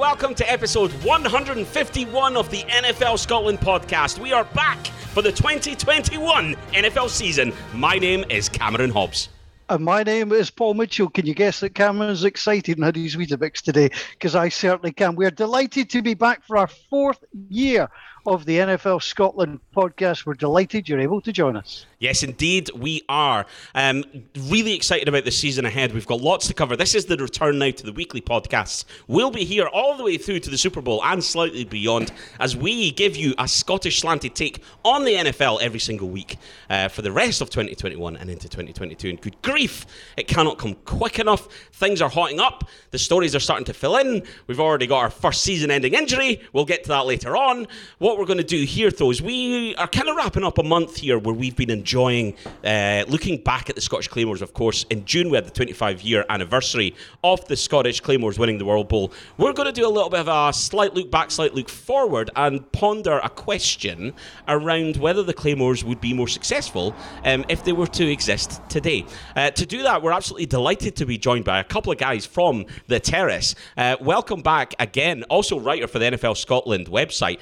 welcome to episode 151 of the NFL Scotland podcast. We are back for the 2021 NFL season. My name is Cameron Hobbs. And my name is Paul Mitchell. Can you guess that Cameron's excited and had his Weetabix today? Because I certainly can. We're delighted to be back for our fourth year of the NFL Scotland podcast. We're delighted you're able to join us. Yes, indeed, we are. Um, really excited about the season ahead. We've got lots to cover. This is the return now to the weekly podcasts. We'll be here all the way through to the Super Bowl and slightly beyond as we give you a Scottish slanted take on the NFL every single week uh, for the rest of 2021 and into 2022. And good grief, it cannot come quick enough. Things are hotting up. The stories are starting to fill in. We've already got our first season ending injury. We'll get to that later on. What we're going to do here, though, is we are kind of wrapping up a month here where we've been enjoying uh, looking back at the Scottish Claymores, of course. In June, we had the 25 year anniversary of the Scottish Claymores winning the World Bowl. We're going to do a little bit of a slight look back, slight look forward, and ponder a question around whether the Claymores would be more successful um, if they were to exist today. Uh, to do that, we're absolutely delighted to be joined by a couple of guys from the Terrace. Uh, welcome back again, also writer for the NFL Scotland website.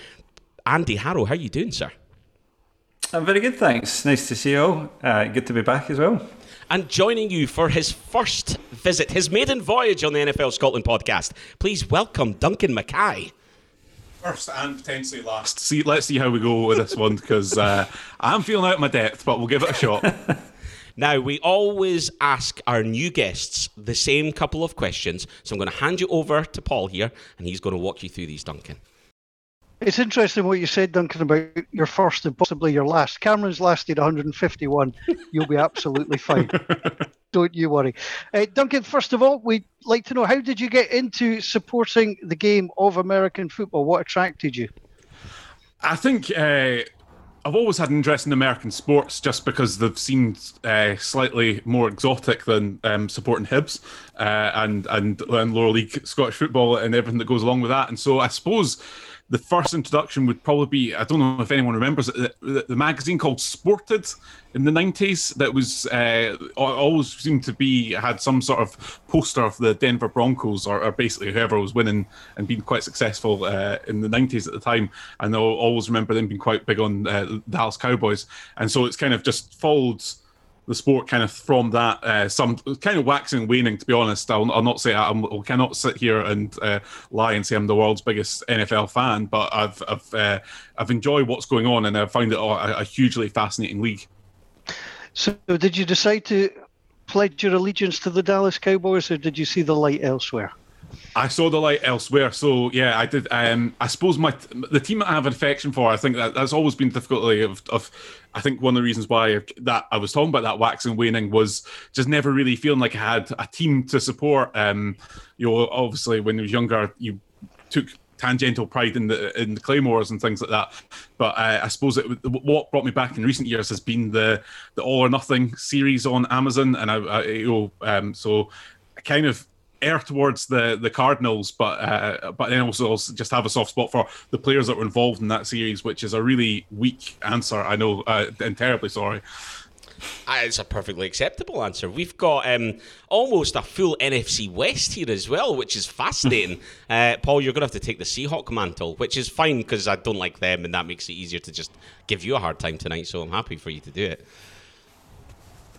Andy Harrow, how are you doing, sir? I'm very good, thanks. Nice to see you all. Uh, good to be back as well. And joining you for his first visit, his maiden voyage on the NFL Scotland podcast, please welcome Duncan Mackay. First and potentially last. See, let's see how we go with this one because uh, I'm feeling out my depth, but we'll give it a shot. Now, we always ask our new guests the same couple of questions. So I'm going to hand you over to Paul here, and he's going to walk you through these, Duncan. It's interesting what you said, Duncan, about your first and possibly your last. Cameron's lasted 151. You'll be absolutely fine. Don't you worry. Uh, Duncan, first of all, we'd like to know how did you get into supporting the game of American football? What attracted you? I think uh, I've always had an interest in American sports just because they've seemed uh, slightly more exotic than um, supporting Hibs uh, and, and and lower league Scottish football and everything that goes along with that. And so I suppose the first introduction would probably be I don't know if anyone remembers it, the, magazine called Sported in the 90s that was uh, always seemed to be had some sort of poster of the Denver Broncos or, or basically whoever was winning and being quite successful uh, in the 90s at the time. And I'll always remember them being quite big on uh, the Dallas Cowboys. And so it's kind of just followed the sport kind of from that uh, some kind of waxing and waning to be honest. I'll, I'll not say I'm, I cannot sit here and uh, lie and say I'm the world's biggest NFL fan but I've I've, uh, I've enjoyed what's going on and I've found it a, a hugely fascinating league. So did you decide to pledge your allegiance to the Dallas Cowboys or did you see the light elsewhere I saw the light elsewhere. So yeah, I did. Um, I suppose my the team that I have affection for. I think that that's always been difficulty of, of. I think one of the reasons why that I was talking about that waxing waning was just never really feeling like I had a team to support. Um, you know, obviously when I was younger, you took tangential pride in the in the claymores and things like that. But uh, I suppose it, what brought me back in recent years has been the the All or Nothing series on Amazon, and I, I you know, um, so kind of err towards the the Cardinals, but uh, but then also, also just have a soft spot for the players that were involved in that series, which is a really weak answer. I know, uh, and terribly sorry. Uh, it's a perfectly acceptable answer. We've got um, almost a full NFC West here as well, which is fascinating. uh, Paul, you're going to have to take the Seahawk mantle, which is fine because I don't like them, and that makes it easier to just give you a hard time tonight. So I'm happy for you to do it.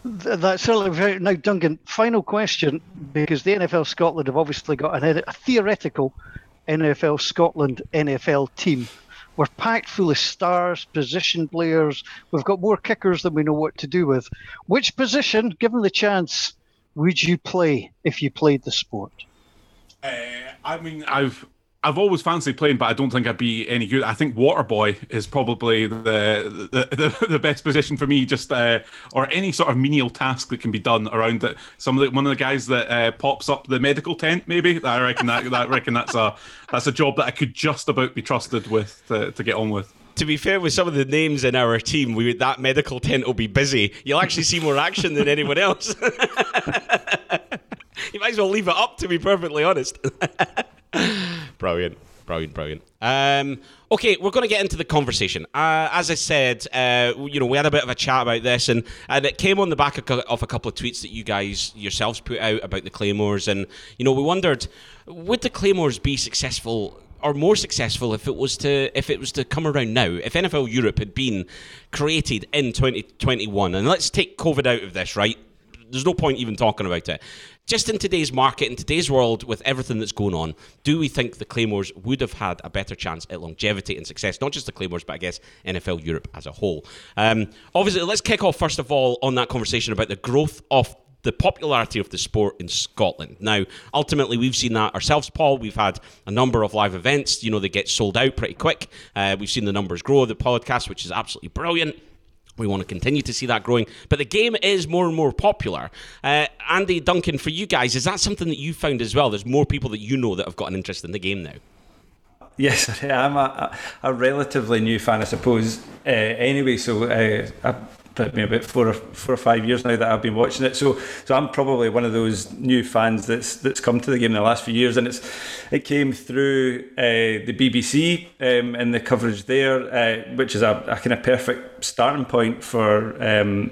That's certainly very. Now, Duncan, final question because the NFL Scotland have obviously got an, a theoretical NFL Scotland NFL team. We're packed full of stars, position players. We've got more kickers than we know what to do with. Which position, given the chance, would you play if you played the sport? Uh, I mean, I've I've always fancied playing, but I don't think I'd be any good. I think water boy is probably the the, the, the best position for me. Just uh, or any sort of menial task that can be done around it. Some of the, one of the guys that uh, pops up the medical tent, maybe. I reckon that, that reckon that's a that's a job that I could just about be trusted with to, to get on with to be fair, with some of the names in our team, we, that medical tent will be busy. You'll actually see more action than anyone else. you might as well leave it up, to be perfectly honest. Brilliant. Brilliant, brilliant. Um, okay, we're going to get into the conversation. Uh, as I said, uh, you know, we had a bit of a chat about this, and, and it came on the back of, of a couple of tweets that you guys yourselves put out about the Claymores, and you know, we wondered would the Claymores be successful or more successful if it was to if it was to come around now if NFL Europe had been created in 2021 and let's take covid out of this right there's no point even talking about it just in today's market, in today's world, with everything that's going on, do we think the Claymores would have had a better chance at longevity and success? Not just the Claymores, but I guess NFL Europe as a whole. Um, obviously, let's kick off first of all on that conversation about the growth of the popularity of the sport in Scotland. Now, ultimately, we've seen that ourselves, Paul. We've had a number of live events. You know, they get sold out pretty quick. Uh, we've seen the numbers grow the podcast, which is absolutely brilliant. We want to continue to see that growing, but the game is more and more popular. Uh, Andy Duncan, for you guys, is that something that you found as well? There's more people that you know that have got an interest in the game now. Yes, I'm a, a relatively new fan, I suppose. Uh, anyway, so uh, I been me about four or four or five years now that I've been watching it. So so I'm probably one of those new fans that's that's come to the game in the last few years, and it's it came through uh, the BBC um, and the coverage there, uh, which is a, a kind of perfect starting point for. Um,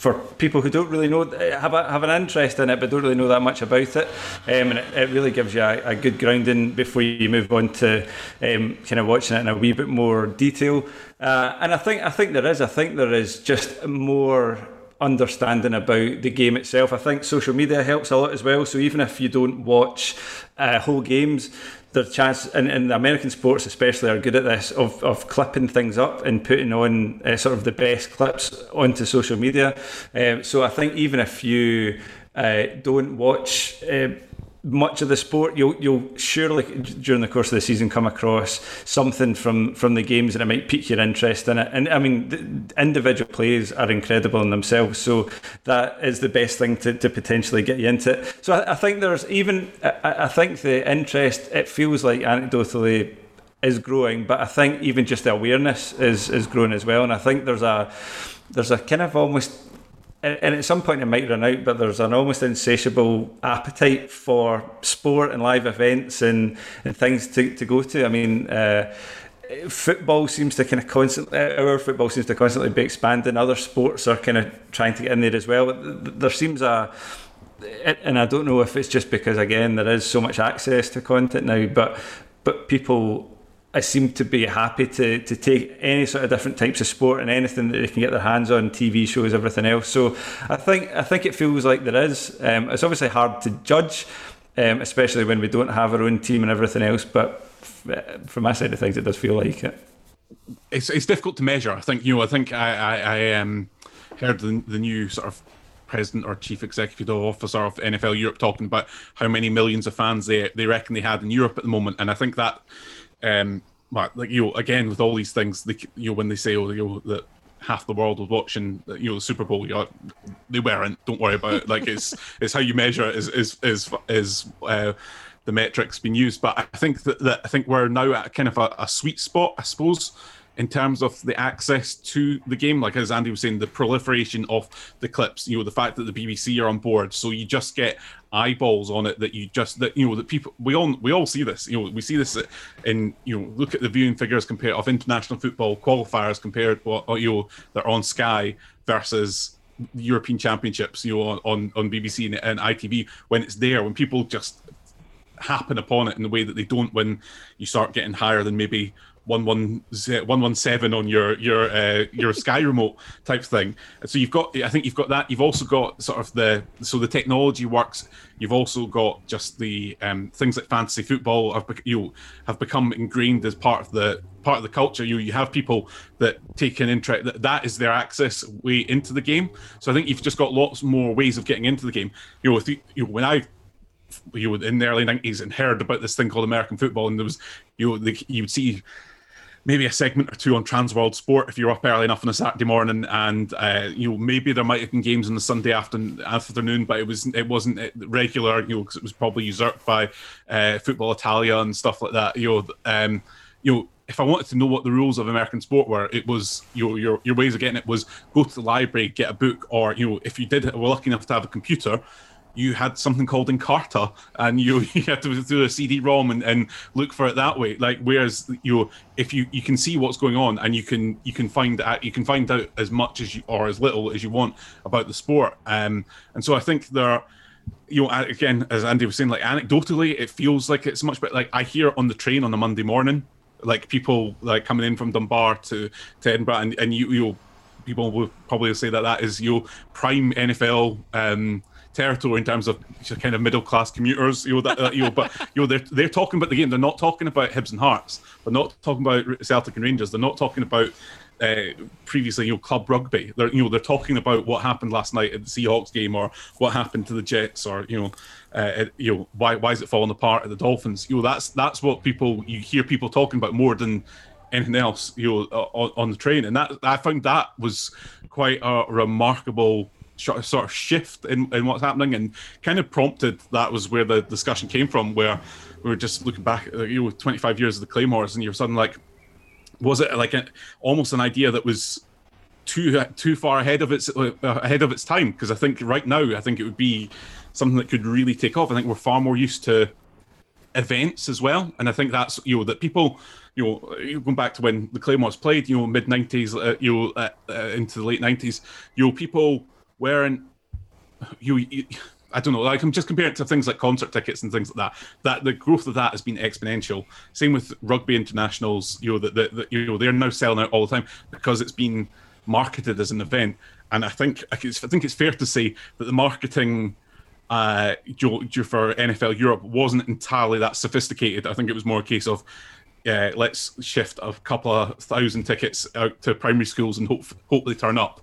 for people who don't really know have a, have an interest in it but don't really know that much about it um, and it, it, really gives you a, a, good grounding before you move on to um, kind of watching it in a wee bit more detail uh, and I think I think there is. I think there is just more understanding about the game itself. I think social media helps a lot as well. So even if you don't watch uh, whole games their chance and, and the American sports especially are good at this of, of clipping things up and putting on uh, sort of the best clips onto social media. Um, so I think even if you uh, don't watch uh, much of the sport, you'll you'll surely during the course of the season come across something from from the games and it might pique your interest in it. And I mean, individual plays are incredible in themselves, so that is the best thing to, to potentially get you into it. So I, I think there's even I, I think the interest it feels like anecdotally is growing, but I think even just the awareness is is growing as well. And I think there's a there's a kind of almost and at some point it might run out, but there's an almost insatiable appetite for sport and live events and, and things to, to go to. I mean, uh, football seems to kind of constantly, our football seems to constantly be expanding. Other sports are kind of trying to get in there as well. There seems a, and I don't know if it's just because again there is so much access to content now, but but people I seem to be happy to to take any sort of different types of sport and anything that they can get their hands on, TV shows, everything else. So I think I think it feels like there is. Um, it's obviously hard to judge, um, especially when we don't have our own team and everything else. But f- from my side of things, it does feel like it. It's it's difficult to measure. I think you know. I think I I, I um, heard the the new sort of president or chief executive officer of NFL Europe talking about how many millions of fans they they reckon they had in Europe at the moment, and I think that um, but like you know, again with all these things, they, you know, when they say oh, you know, that half the world was watching, you know, the Super Bowl, you know, they weren't. Don't worry about it. Like it's it's how you measure it is is is is. Uh, the metrics being used, but I think that, that I think we're now at kind of a, a sweet spot, I suppose, in terms of the access to the game. Like as Andy was saying, the proliferation of the clips, you know, the fact that the BBC are on board, so you just get eyeballs on it that you just that you know that people we all we all see this. You know, we see this in you know look at the viewing figures compared of international football qualifiers compared what you know they're on Sky versus European Championships, you know, on on BBC and, and ITV when it's there when people just happen upon it in the way that they don't when you start getting higher than maybe 117 on your your uh, your Sky remote type thing. So you've got, I think you've got that. You've also got sort of the so the technology works. You've also got just the um, things like fantasy football have you have become ingrained as part of the part of the culture. You you have people that take an interest that that is their access way into the game. So I think you've just got lots more ways of getting into the game. You know, you, know, when I you know in the early 90s and heard about this thing called American football and there was you know the, you would see maybe a segment or two on Transworld Sport if you're up early enough on a Saturday morning, and uh, you know maybe there might have been games on the Sunday afternoon, afternoon, but it was it wasn't regular, you know, because it was probably usurped by uh, Football Italia and stuff like that. You know, um, you know. If I wanted to know what the rules of American sport were, it was you know, your your ways of getting it was go to the library, get a book, or you know if you did were lucky enough to have a computer, you had something called Encarta, and you you had to do a CD-ROM and, and look for it that way. Like whereas you know, if you you can see what's going on and you can you can find out you can find out as much as you or as little as you want about the sport. Um, and so I think there. You know, again, as Andy was saying, like anecdotally, it feels like it's much better. Like I hear on the train on a Monday morning, like people like coming in from Dunbar to, to Edinburgh, and, and you you people will probably say that that is your prime NFL um, territory in terms of kind of middle class commuters. You know that, you know, but you know they're they're talking about the game. They're not talking about Hibs and Hearts. They're not talking about Celtic and Rangers. They're not talking about uh, previously, you know, club rugby. They're you know they're talking about what happened last night at the Seahawks game, or what happened to the Jets, or you know, uh, you know why why is it falling apart at the Dolphins? You know that's that's what people you hear people talking about more than anything else. You know on, on the train, and that I found that was quite a remarkable sort of shift in, in what's happening and kind of prompted that was where the discussion came from where we were just looking back you know 25 years of the claymores and you're suddenly like was it like almost an idea that was too too far ahead of its uh, ahead of its time? Because I think right now, I think it would be something that could really take off. I think we're far more used to events as well, and I think that's you know that people you know going back to when the Claymores played, you know mid nineties, uh, you know uh, uh, into the late nineties, you know people weren't you. you I don't know. Like I'm just comparing it to things like concert tickets and things like that. That the growth of that has been exponential. Same with rugby internationals. You know that, that, you know they're now selling out all the time because it's been marketed as an event. And I think I think it's fair to say that the marketing uh, for NFL Europe wasn't entirely that sophisticated. I think it was more a case of uh, let's shift a couple of thousand tickets out to primary schools and hope hope they turn up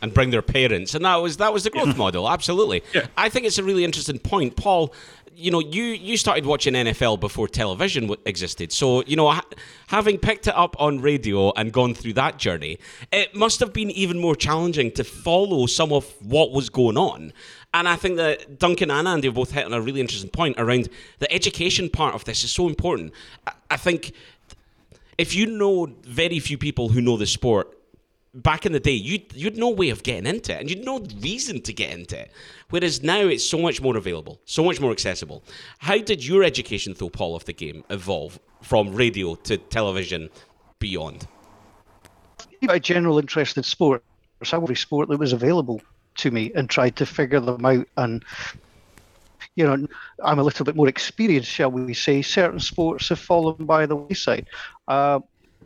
and bring their parents. And that was that was the growth model. Absolutely. Yeah. I think it's a really interesting point, Paul. You know, you you started watching NFL before television existed. So you know, ha- having picked it up on radio and gone through that journey, it must have been even more challenging to follow some of what was going on. And I think that Duncan and Andy have both hit on a really interesting point around the education part of this is so important. I, I think if you know very few people who know the sport back in the day, you'd you'd no way of getting into it, and you'd no reason to get into it. Whereas now, it's so much more available, so much more accessible. How did your education, though, Paul, of the game evolve from radio to television beyond? My general interest in sport, every sport that was available to me, and tried to figure them out and you know, I'm a little bit more experienced, shall we say. Certain sports have fallen by the wayside. Uh,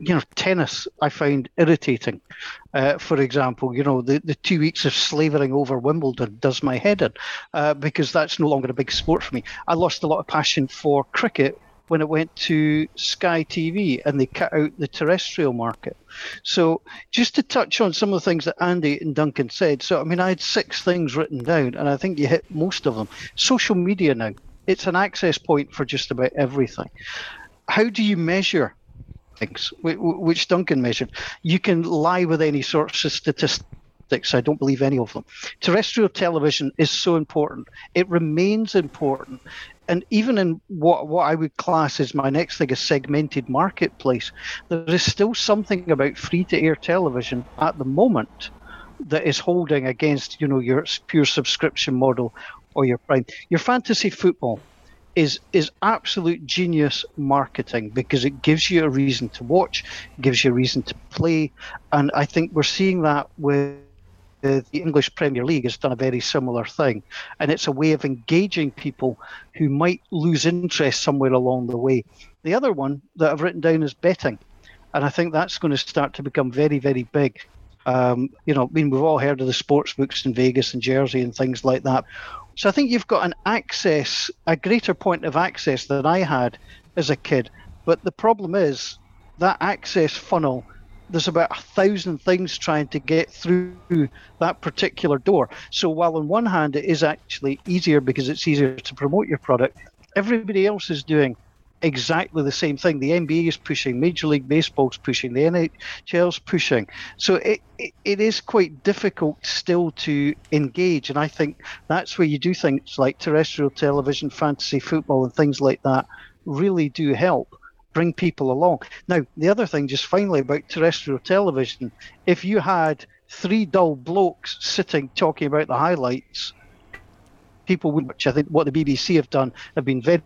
you know, tennis I find irritating. Uh, for example, you know, the, the two weeks of slavering over Wimbledon does my head in uh, because that's no longer a big sport for me. I lost a lot of passion for cricket when it went to Sky TV and they cut out the terrestrial market. So, just to touch on some of the things that Andy and Duncan said. So, I mean, I had six things written down, and I think you hit most of them. Social media now, it's an access point for just about everything. How do you measure things, which Duncan measured. You can lie with any sorts of statistics. I don't believe any of them. Terrestrial television is so important. It remains important. And even in what, what I would class as my next thing, a segmented marketplace, there is still something about free to air television at the moment that is holding against, you know, your pure subscription model or your prime. Your fantasy football is is absolute genius marketing because it gives you a reason to watch, gives you a reason to play, and I think we're seeing that with the English Premier League has done a very similar thing, and it's a way of engaging people who might lose interest somewhere along the way. The other one that I've written down is betting, and I think that's going to start to become very very big. Um, you know, I mean, we've all heard of the sports books in Vegas and Jersey and things like that. So I think you've got an access, a greater point of access than I had as a kid. But the problem is that access funnel, there's about a thousand things trying to get through that particular door. So while on one hand it is actually easier because it's easier to promote your product, everybody else is doing exactly the same thing. The NBA is pushing, Major League Baseball's pushing, the NHL's pushing. So it, it, it is quite difficult still to engage. And I think that's where you do things like terrestrial television, fantasy football, and things like that really do help bring people along. Now, the other thing, just finally about terrestrial television, if you had three dull blokes sitting talking about the highlights, people would, which I think what the BBC have done have been very,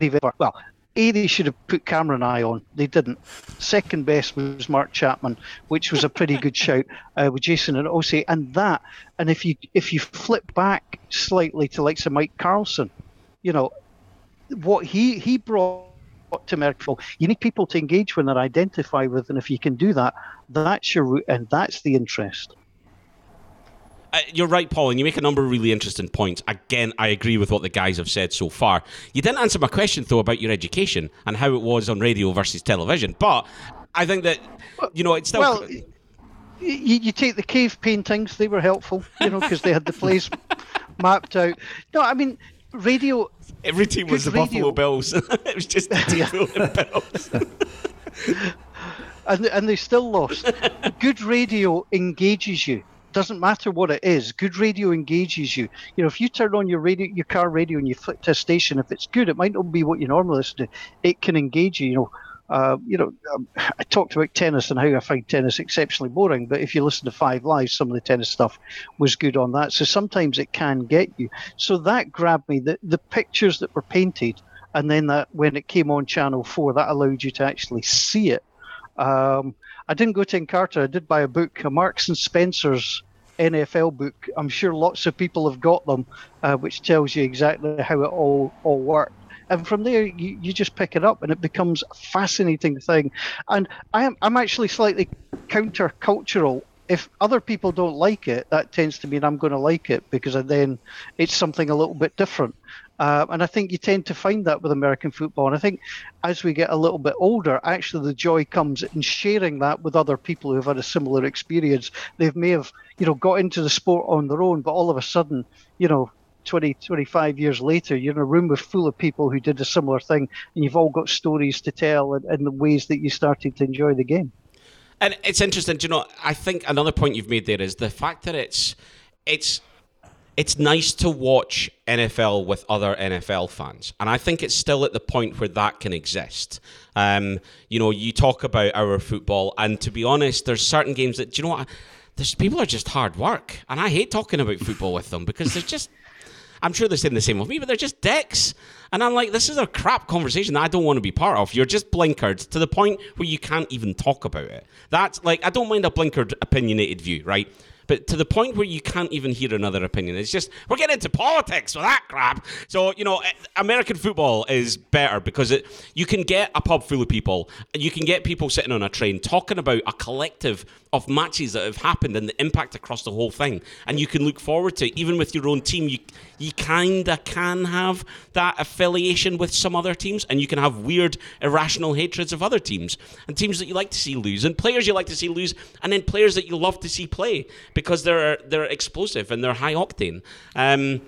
very well. A, they should have put Cameron Eye on. They didn't. Second best was Mark Chapman, which was a pretty good shout uh, with Jason and Osei. And that, and if you if you flip back slightly to like some Mike Carlson, you know, what he he brought to Merkel, you need people to engage with and identify with, and if you can do that, that's your route, and that's the interest. You're right, Paul, and you make a number of really interesting points. Again, I agree with what the guys have said so far. You didn't answer my question, though, about your education and how it was on radio versus television. But I think that, you know, it's still. Well, you, you take the cave paintings, they were helpful, you know, because they had the place mapped out. No, I mean, radio. Every team was the radio. Buffalo Bills. it was just the Bills. and, and they still lost. Good radio engages you doesn't matter what it is. Good radio engages you. You know, if you turn on your radio, your car radio, and you flick to a station, if it's good, it might not be what you normally listen to. It can engage you. You know, uh, you know, um, I talked about tennis and how I find tennis exceptionally boring. But if you listen to Five Live, some of the tennis stuff was good on that. So sometimes it can get you. So that grabbed me. The the pictures that were painted, and then that when it came on Channel Four, that allowed you to actually see it. Um, I didn't go to Encarta. I did buy a book, a Marks and Spencer's NFL book. I'm sure lots of people have got them, uh, which tells you exactly how it all all worked. And from there, you, you just pick it up, and it becomes a fascinating thing. And I am I'm actually slightly counter-cultural. If other people don't like it, that tends to mean I'm going to like it because then it's something a little bit different. Uh, and I think you tend to find that with American football. And I think as we get a little bit older, actually the joy comes in sharing that with other people who've had a similar experience. They may have, you know, got into the sport on their own, but all of a sudden, you know, 20, 25 years later, you're in a room with full of people who did a similar thing, and you've all got stories to tell and, and the ways that you started to enjoy the game. And it's interesting, do you know. I think another point you've made there is the fact that it's it's it's nice to watch NFL with other NFL fans, and I think it's still at the point where that can exist. Um, you know, you talk about our football, and to be honest, there's certain games that do you know what? There's people are just hard work, and I hate talking about football with them because they're just. I'm sure they're saying the same with me, but they're just dicks. And I'm like, this is a crap conversation that I don't want to be part of. You're just blinkered to the point where you can't even talk about it. That's like, I don't mind a blinkered, opinionated view, right? But to the point where you can't even hear another opinion. It's just we're getting into politics with that crap. So you know, eh, American football is better because it you can get a pub full of people, and you can get people sitting on a train talking about a collective of matches that have happened and the impact across the whole thing, and you can look forward to it. even with your own team. You you kinda can have that affiliation with some other teams, and you can have weird irrational hatreds of other teams and teams that you like to see lose, and players you like to see lose, and then players that you love to see play because they're they're explosive and they're high octane. Um,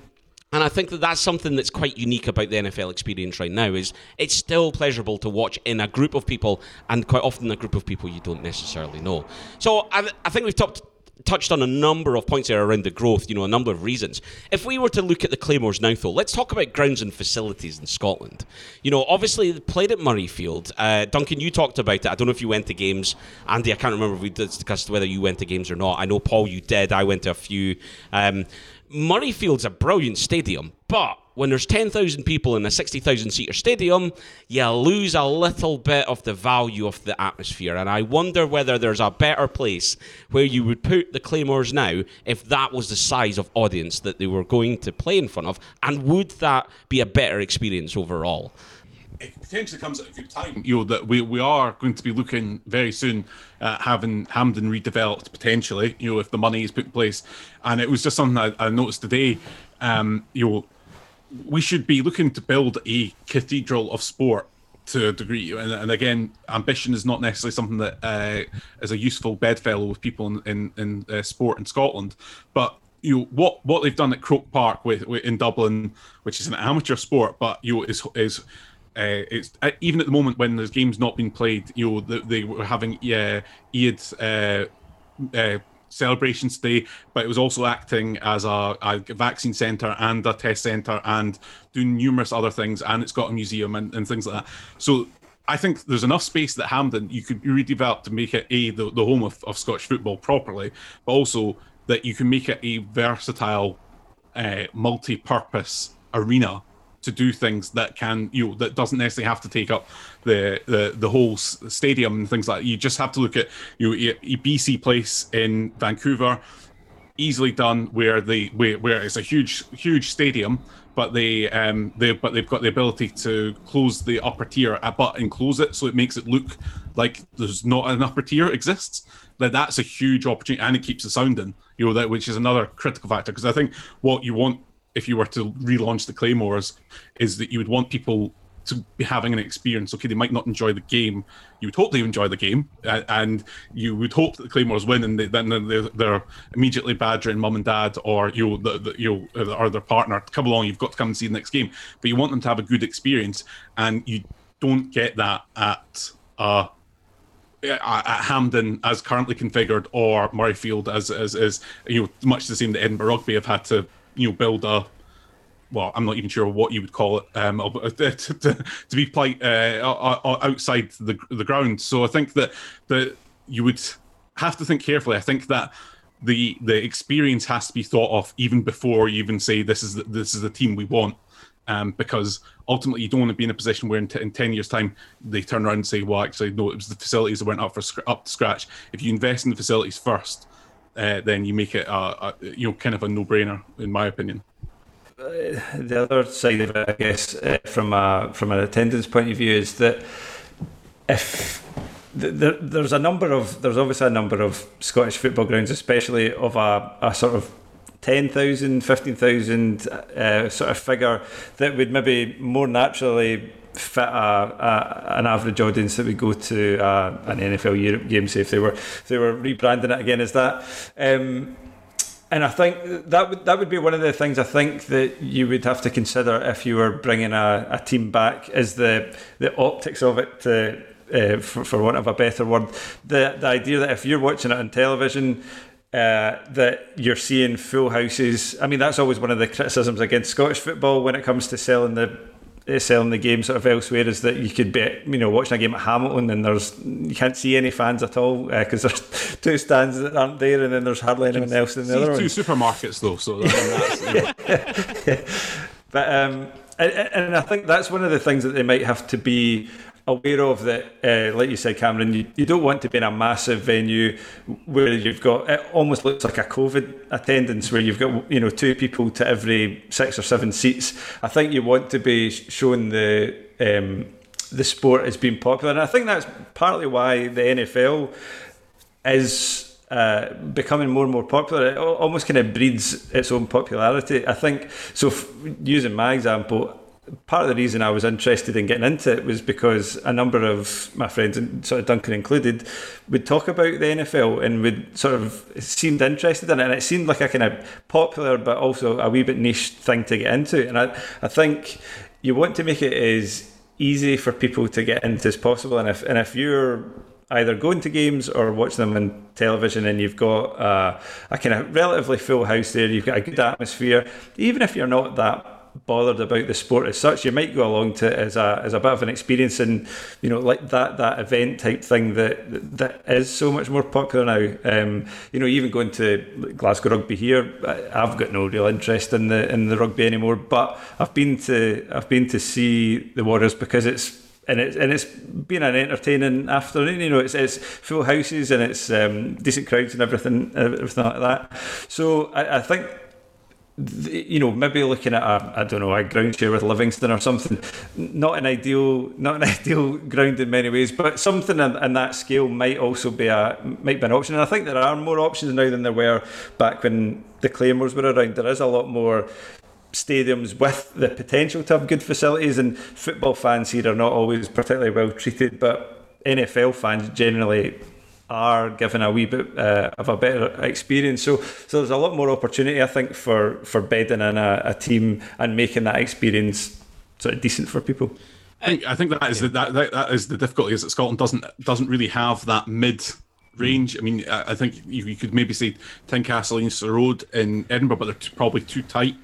and I think that that's something that's quite unique about the NFL experience right now. Is it's still pleasurable to watch in a group of people, and quite often a group of people you don't necessarily know. So I, I think we've talked touched on a number of points there around the growth, you know, a number of reasons. If we were to look at the Claymores now, though, let's talk about grounds and facilities in Scotland. You know, obviously, they played at Murrayfield. Uh, Duncan, you talked about it. I don't know if you went to games. Andy, I can't remember if we discussed whether you went to games or not. I know, Paul, you did. I went to a few. Um, Murrayfield's a brilliant stadium, but when there's 10,000 people in a 60,000 seater stadium, you lose a little bit of the value of the atmosphere. And I wonder whether there's a better place where you would put the Claymores now if that was the size of audience that they were going to play in front of. And would that be a better experience overall? it potentially comes at a good time. You know that we, we are going to be looking very soon at having Hampden redeveloped potentially. You know if the money is put in place, and it was just something I, I noticed today. Um, you know, we should be looking to build a cathedral of sport to a degree. And, and again, ambition is not necessarily something that uh, is a useful bedfellow with people in in, in uh, sport in Scotland, but you know, what what they've done at Croke Park with, with, in Dublin, which is an amateur sport, but you know, is is uh, it's uh, even at the moment when there's games not being played, you know, they, they were having uh, uh, uh, celebrations today, but it was also acting as a, a vaccine centre and a test centre and doing numerous other things, and it's got a museum and, and things like that. So I think there's enough space that Hampden you could redevelop to make it a the, the home of, of Scottish football properly, but also that you can make it a versatile uh, multi-purpose arena to do things that can you know, that doesn't necessarily have to take up the the, the whole stadium and things like that. You just have to look at you know, BC Place in Vancouver, easily done where they where, where it's a huge huge stadium, but they um they but they've got the ability to close the upper tier but enclose it so it makes it look like there's not an upper tier exists. That that's a huge opportunity and it keeps the sound in, you know that which is another critical factor because I think what you want if you were to relaunch the Claymores is that you would want people to be having an experience. Okay, they might not enjoy the game. You would hope they enjoy the game, and you would hope that the Claymores win, and then they're, immediately badgering mum and dad or you you or their partner come along. You've got to come and see the next game, but you want them to have a good experience, and you don't get that at. Uh, at Hampden as currently configured, or Murrayfield as as, as you know, much the same that Edinburgh Rugby have had to you know build a well, I'm not even sure what you would call it, um, to, to, to be polite, uh, outside the the ground. So I think that that you would have to think carefully. I think that the the experience has to be thought of even before you even say this is the, this is the team we want, um, because ultimately you don't want to be in a position where in, t- in ten years' time they turn around and say, well, actually no, it was the facilities that went up for up to scratch. If you invest in the facilities first, uh, then you make it a, a, you know kind of a no brainer in my opinion. Uh, the other side of it, I guess, uh, from a from an attendance point of view, is that if there, there's a number of there's obviously a number of Scottish football grounds, especially of a, a sort of 10,000, 15,000 uh, sort of figure that would maybe more naturally fit a, a, an average audience that would go to uh, an NFL Europe game, say if they were if they were rebranding it again as that. Um, and I think that would that would be one of the things I think that you would have to consider if you were bringing a, a team back is the the optics of it to, uh, for, for want of a better word the the idea that if you're watching it on television uh, that you're seeing full houses. I mean, that's always one of the criticisms against Scottish football when it comes to selling the uh, selling the game sort of elsewhere is that you could be you know watching a game at Hamilton and there's you can't see any fans at all because uh, there's two stands that aren't there and then there's hardly anyone else in the other two supermarkets though so that's, but um and, and I think that's one of the things that they might have to be aware of that, uh, like you said, Cameron, you, you don't want to be in a massive venue where you've got it almost looks like a COVID attendance where you've got you know two people to every six or seven seats. I think you want to be showing the um, the sport as being popular, and I think that's partly why the NFL is. Uh, becoming more and more popular, it almost kind of breeds its own popularity. I think so. F- using my example, part of the reason I was interested in getting into it was because a number of my friends, and sort of Duncan included, would talk about the NFL and would sort of seemed interested in it, and it seemed like a kind of popular but also a wee bit niche thing to get into. And I, I think you want to make it as easy for people to get into as possible. And if and if you're either going to games or watching them on television and you've got a kind of relatively full house there, you've got a good atmosphere, even if you're not that bothered about the sport as such. You might go along to it as a as a bit of an experience and you know like that that event type thing that that is so much more popular now. Um, you know, even going to Glasgow Rugby here, I've got no real interest in the in the rugby anymore. But I've been to I've been to see the Warriors because it's and it's and it's been an entertaining afternoon. You know, it's it's full houses and it's um, decent crowds and everything everything like that. So I, I think you know, maybe looking at a, I don't know, a ground share with Livingston or something. Not an ideal, not an ideal ground in many ways, but something in, in, that scale might also be a might be an option. And I think there are more options now than there were back when the Claymores were around. There is a lot more stadiums with the potential to have good facilities, and football fans here are not always particularly well treated, but NFL fans generally are given a wee bit uh, of a better experience. So, so there's a lot more opportunity, I think, for for bedding in a, a team and making that experience sort of decent for people. I think, I think that is the, that, that, that is the difficulty is that Scotland doesn't doesn't really have that mid range. I mean, I, I think you, you, could maybe say Tynecastle, Easter Road in Edinburgh, but they're t- probably too tight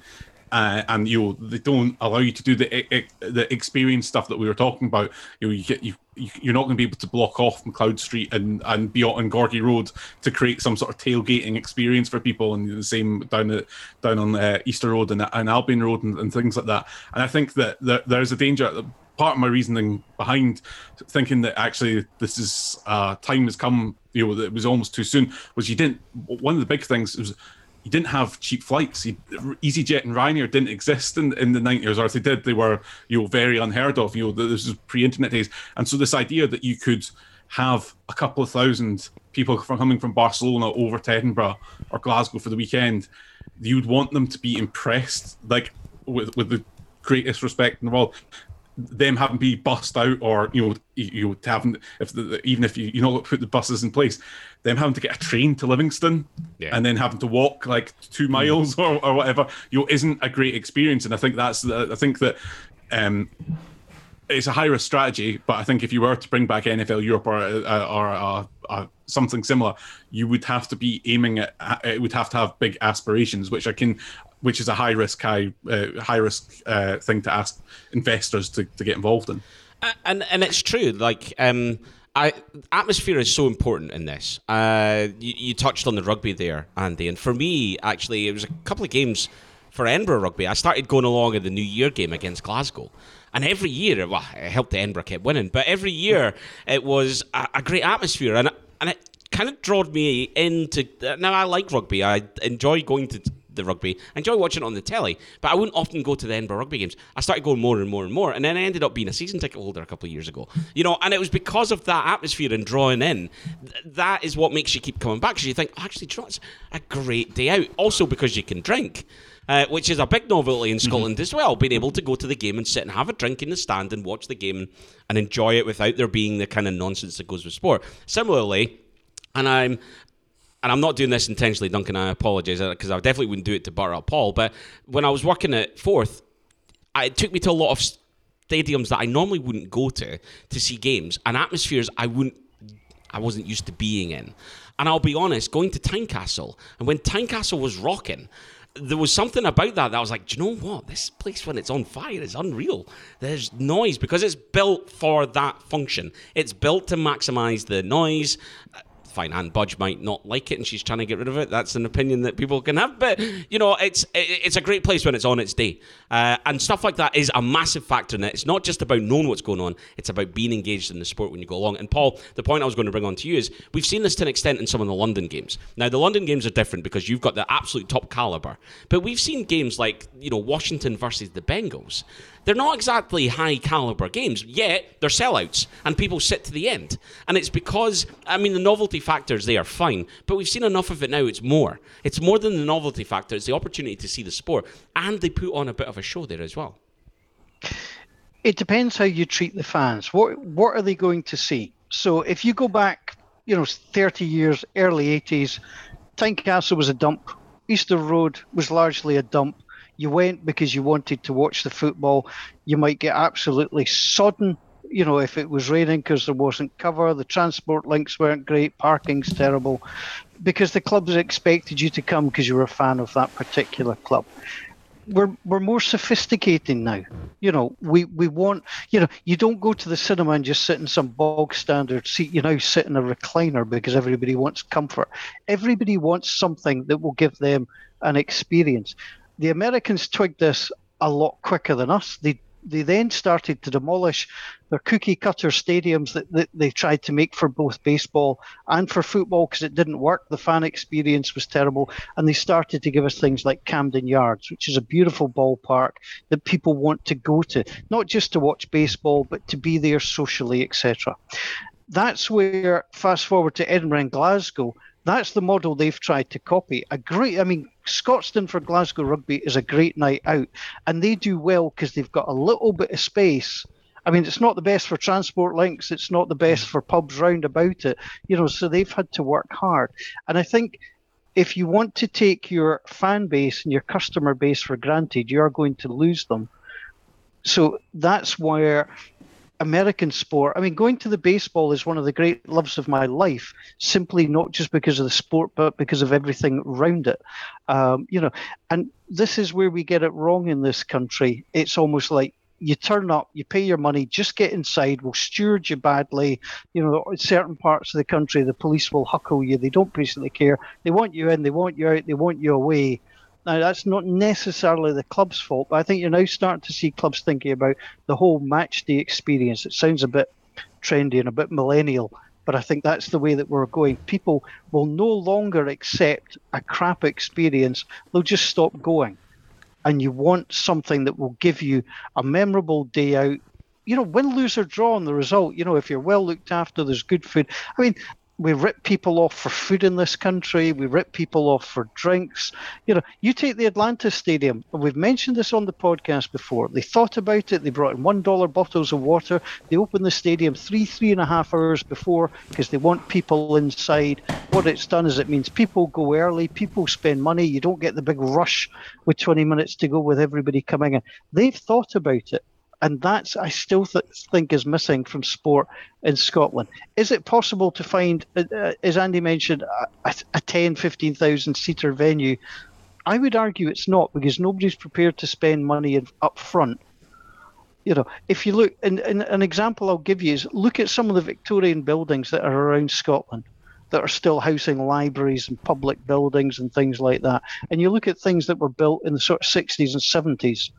uh, and you know they don't allow you to do the the experience stuff that we were talking about. You know, you get you you're not going to be able to block off McLeod Street and and be on Gorgie Road to create some sort of tailgating experience for people, and the same down at down on uh, Easter Road and, and Albion Road and, and, things like that. And I think that there, there's a danger. Part of my reasoning behind thinking that actually this is uh, time has come, you know, that it was almost too soon, was you didn't. One of the big things was you didn't have cheap flights. EasyJet and Ryanair didn't exist in, in the 90s, or if they did, they were you know very unheard of. You know, this is pre-internet days, and so this idea that you could have a couple of thousand people from coming from Barcelona over to Edinburgh or Glasgow for the weekend, you'd want them to be impressed, like with with the greatest respect in the world them having to be bussed out or you know you, know having if the, even if you you know put the buses in place them having to get a train to livingston yeah. and then having to walk like two hmm. miles mm. or, or whatever you know isn't a great experience and i think that's the, i think that um it's a high risk strategy, but I think if you were to bring back NFL Europe or uh, or uh, uh, something similar, you would have to be aiming at it would have to have big aspirations, which I can which is a high risk, high uh, high risk uh, thing to ask investors to, to get involved in. And and it's true. Like um, I atmosphere is so important in this. Uh, you, you touched on the rugby there, Andy, and for me, actually, it was a couple of games for Edinburgh rugby. I started going along in the New Year game against Glasgow. And every year, well, it helped the Edinburgh kept winning, but every year it was a, a great atmosphere, and and it kind of drawed me into. Now I like rugby. I enjoy going to the rugby. I enjoy watching it on the telly, but I wouldn't often go to the Edinburgh rugby games. I started going more and more and more, and then I ended up being a season ticket holder a couple of years ago. You know, and it was because of that atmosphere and drawing in. that is what makes you keep coming back because you think, oh, actually, you know, it's a great day out. Also because you can drink. Uh, which is a big novelty in mm-hmm. Scotland mm-hmm. as well. Being able to go to the game and sit and have a drink in the stand and watch the game and enjoy it without there being the kind of nonsense that goes with sport. Similarly, and I'm and I'm not doing this intentionally, Duncan. I apologise because uh, I definitely wouldn't do it to butter up Paul. But when I was working at Forth, I, it took me to a lot of stadiums that I normally wouldn't go to to see games and atmospheres I wouldn't, I wasn't used to being in. And I'll be honest, going to Tynecastle and when Tynecastle was rocking, there was something about that that I was like, do you know what? This place when it's on fire is unreal. There's noise because it's built for that function. It's built to maximize the noise fine, Ann Budge might not like it and she's trying to get rid of it. That's an opinion that people can have. But, you know, it's it's a great place when it's on its day. Uh, and stuff like that is a massive factor in it. It's not just about knowing what's going on, it's about being engaged in the sport when you go along. And, Paul, the point I was going to bring on to you is we've seen this to an extent in some of the London games. Now, the London games are different because you've got the absolute top caliber. But we've seen games like, you know, Washington versus the Bengals they're not exactly high caliber games, yet they're sellouts and people sit to the end. And it's because, I mean, the novelty factors, they are fine, but we've seen enough of it now, it's more. It's more than the novelty factor, it's the opportunity to see the sport. And they put on a bit of a show there as well. It depends how you treat the fans. What, what are they going to see? So if you go back, you know, 30 years, early 80s, Tynecastle was a dump. Easter Road was largely a dump you went because you wanted to watch the football. You might get absolutely sodden, you know, if it was raining because there wasn't cover, the transport links weren't great, parking's terrible, because the clubs expected you to come because you were a fan of that particular club. We're, we're more sophisticated now. You know, we, we want, you know, you don't go to the cinema and just sit in some bog standard seat. You now sit in a recliner because everybody wants comfort. Everybody wants something that will give them an experience the Americans twigged this a lot quicker than us. They they then started to demolish their cookie cutter stadiums that, that they tried to make for both baseball and for football because it didn't work. The fan experience was terrible. And they started to give us things like Camden Yards, which is a beautiful ballpark that people want to go to, not just to watch baseball, but to be there socially, etc. That's where, fast forward to Edinburgh and Glasgow, that's the model they've tried to copy. A great, I mean, Scotstoun for Glasgow Rugby is a great night out, and they do well because they've got a little bit of space. I mean, it's not the best for transport links. It's not the best for pubs round about it, you know. So they've had to work hard, and I think if you want to take your fan base and your customer base for granted, you are going to lose them. So that's where American sport. I mean, going to the baseball is one of the great loves of my life, simply not just because of the sport, but because of everything around it. Um, you know, and this is where we get it wrong in this country. It's almost like you turn up, you pay your money, just get inside. We'll steward you badly. You know, in certain parts of the country, the police will huckle you. They don't basically care. They want you in, they want you out, they want you away. Now, that's not necessarily the club's fault, but I think you're now starting to see clubs thinking about the whole match day experience. It sounds a bit trendy and a bit millennial, but I think that's the way that we're going. People will no longer accept a crap experience, they'll just stop going. And you want something that will give you a memorable day out. You know, win, lose, or draw on the result. You know, if you're well looked after, there's good food. I mean, we rip people off for food in this country. We rip people off for drinks. You know, you take the Atlanta Stadium. We've mentioned this on the podcast before. They thought about it. They brought in one dollar bottles of water. They opened the stadium three, three and a half hours before because they want people inside. What it's done is it means people go early. People spend money. You don't get the big rush with 20 minutes to go with everybody coming in. They've thought about it and that's I still th- think is missing from sport in Scotland. Is it possible to find, uh, uh as Andy mentioned, a, a 10, 15,000 seater venue? I would argue it's not because nobody's prepared to spend money up front. You know, if you look, and, and an example I'll give you is look at some of the Victorian buildings that are around Scotland that are still housing libraries and public buildings and things like that. And you look at things that were built in the sort of 60s and 70s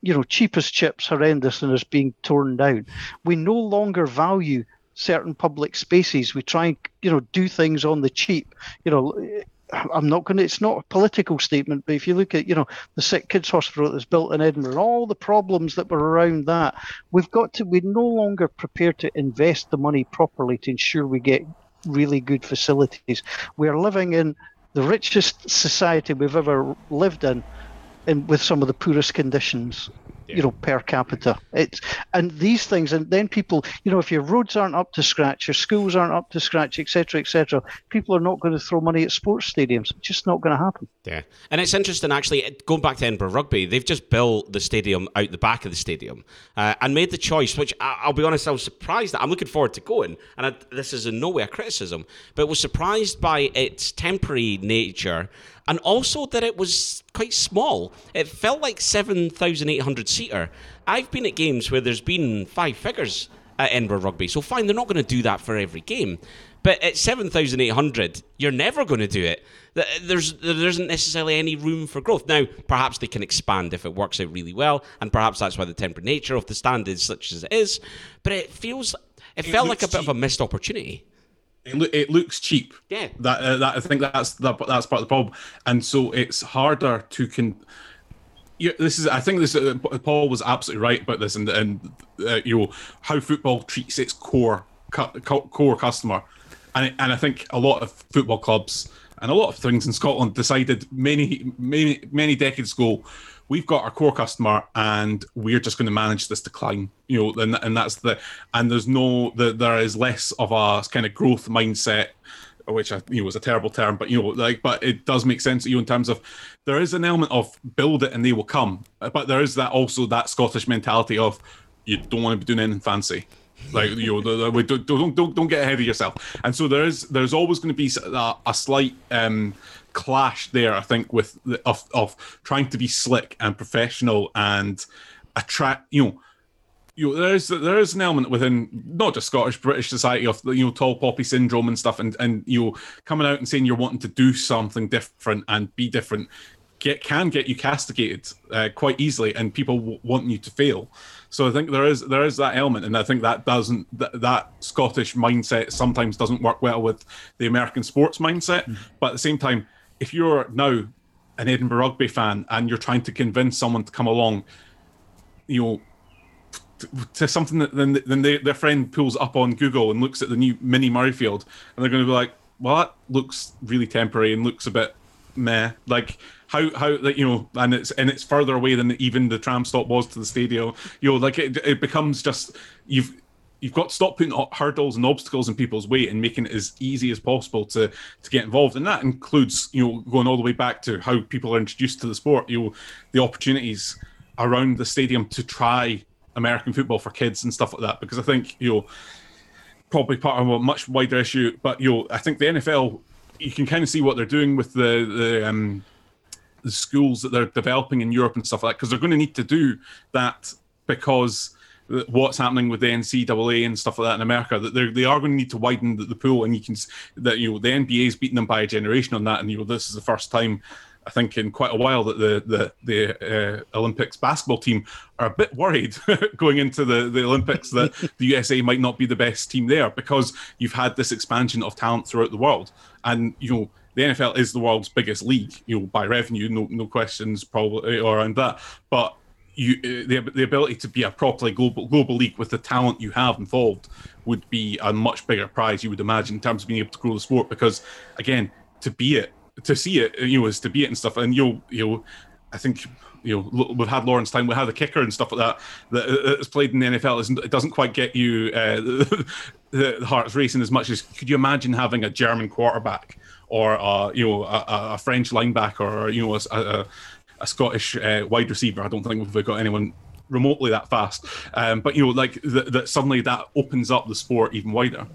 you know, cheapest chips horrendous and is being torn down. We no longer value certain public spaces. We try and, you know, do things on the cheap. You know, I'm not going to, it's not a political statement, but if you look at, you know, the Sick Kids Hospital that's built in Edinburgh, all the problems that were around that, we've got to, we're no longer prepared to invest the money properly to ensure we get really good facilities. We are living in the richest society we've ever lived in and with some of the poorest conditions you know per capita. It's and these things and then people you know if your roads aren't up to scratch your schools aren't up to scratch etc etc people are not going to throw money at sports stadiums. It's just not going to happen. Yeah. And it's interesting actually going back to edinburgh rugby they've just built the stadium out the back of the stadium uh, and made the choice which I, will be honest i was surprised that i'm looking forward to going and I, this is in no way a criticism but was surprised by its temporary nature and also that it was quite small. It felt like 7,800 seater. I've been at games where there's been five figures at Edinburgh Rugby, so fine, they're not going to do that for every game. But at 7,800, you're never going to do it. There's, there isn't necessarily any room for growth. Now, perhaps they can expand if it works out really well, and perhaps that's why the temporary nature of the stand is such as it is. But it feels, it, it felt like a bit cheap. of a missed opportunity. It, lo- it looks cheap. Yeah. That uh, that I think that's that, that's part of the problem, and so it's harder to con. Yeah, this is. I think this. Uh, Paul was absolutely right about this, and and uh, you know how football treats its core cu- core customer, and and I think a lot of football clubs and a lot of things in Scotland decided many many many decades ago we've got our core customer and we're just going to manage this decline you know and, and that's the and there's no the, there is less of a kind of growth mindset which I you know was a terrible term, but you know, like, but it does make sense to you in terms of there is an element of build it and they will come, but there is that also that Scottish mentality of you don't want to be doing anything fancy, like you know, don't don't don't don't get ahead of yourself, and so there is there's always going to be a, a slight um clash there, I think, with the, of of trying to be slick and professional and attract, you know. You know, there is there is an element within not just Scottish British society of you know tall poppy syndrome and stuff, and and you know coming out and saying you're wanting to do something different and be different get can get you castigated uh, quite easily, and people w- wanting you to fail. So I think there is there is that element, and I think that doesn't that, that Scottish mindset sometimes doesn't work well with the American sports mindset. Mm. But at the same time, if you're now an Edinburgh Rugby fan and you're trying to convince someone to come along, you know, to, to something that then then they, their friend pulls up on Google and looks at the new mini Murrayfield, and they're going to be like, "Well, that looks really temporary and looks a bit meh." Like how how that you know, and it's and it's further away than even the tram stop was to the stadium. You know, like it, it becomes just you've you've got to stop putting hurdles and obstacles in people's way and making it as easy as possible to to get involved and that includes you know going all the way back to how people are introduced to the sport you know the opportunities around the stadium to try American football for kids and stuff like that. Because I think you know probably part of a much wider issue. But you know, I think the NFL, you can kind of see what they're doing with the the, um, the schools that they're developing in Europe and stuff like that, because they're going to need to do that because what's happening with the NCAA and stuff like that in America, that they are going to need to widen the, the, pool, and you can that you know the NBA is beating them by a generation on that, and you know this is the first time I think in quite a while that the the the uh, Olympics basketball team are a bit worried going into the the Olympics that the USA might not be the best team there because you've had this expansion of talent throughout the world, and you know the NFL is the world's biggest league, you know by revenue, no no questions probably around that, but you uh, the, the ability to be a properly global global league with the talent you have involved would be a much bigger prize you would imagine in terms of being able to grow the sport because again to be it to see it, you know, is to be it and stuff. And you'll, you know, I think you know we've had Lawrence Tynes, we had the kicker and stuff like that that is played in the NFL. It doesn't quite get you uh, the, the hearts racing as much as could you imagine having a German quarterback or a, you know a, a French linebacker or you know a, a, a Scottish uh, wide receiver. I don't think we've got anyone remotely that fast. Um, but you know, like that suddenly that opens up the sport even wider